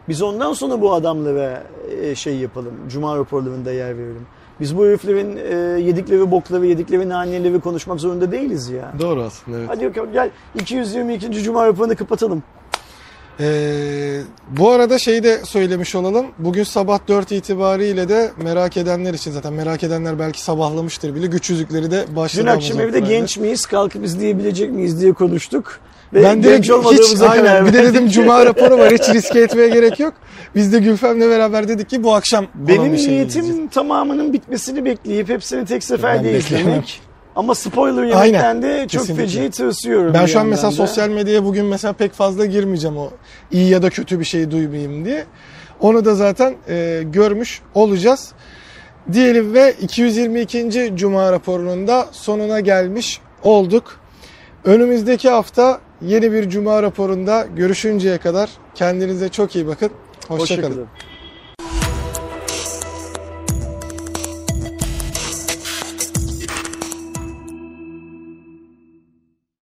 Biz ondan sonra bu adamlara e, şey yapalım. Cuma raporlarında yer verelim. Biz bu heriflerin e, yedikleri bokları, yedikleri naneleri konuşmak zorunda değiliz ya. Doğru aslında evet. Hadi bakalım gel 222. Cuma raporunu kapatalım. Ee, bu arada şeyi de söylemiş olalım. Bugün sabah 4 itibariyle de merak edenler için zaten merak edenler belki sabahlamıştır bile. Güç yüzükleri de başladı. Dün akşam evde genç miyiz, kalkıp izleyebilecek miyiz diye konuştuk. Ve Ben direkt hiç aynen bir de dedim cuma raporu var hiç riske etmeye gerek yok. Biz de Gülfem'le beraber dedik ki bu akşam Benim şey niyetim izleyeceğiz. tamamının bitmesini bekleyip hepsini tek seferde izlemek. Ama spoiler yemekten de çok kesinlikle. feci tırsıyorum. Ben şu an mesela da. sosyal medyaya bugün mesela pek fazla girmeyeceğim o iyi ya da kötü bir şey duymayayım diye. Onu da zaten e, görmüş olacağız. Diyelim ve 222. Cuma raporunun da sonuna gelmiş olduk. Önümüzdeki hafta yeni bir Cuma raporunda görüşünceye kadar kendinize çok iyi bakın. Hoşçakalın. Hoşçakalın.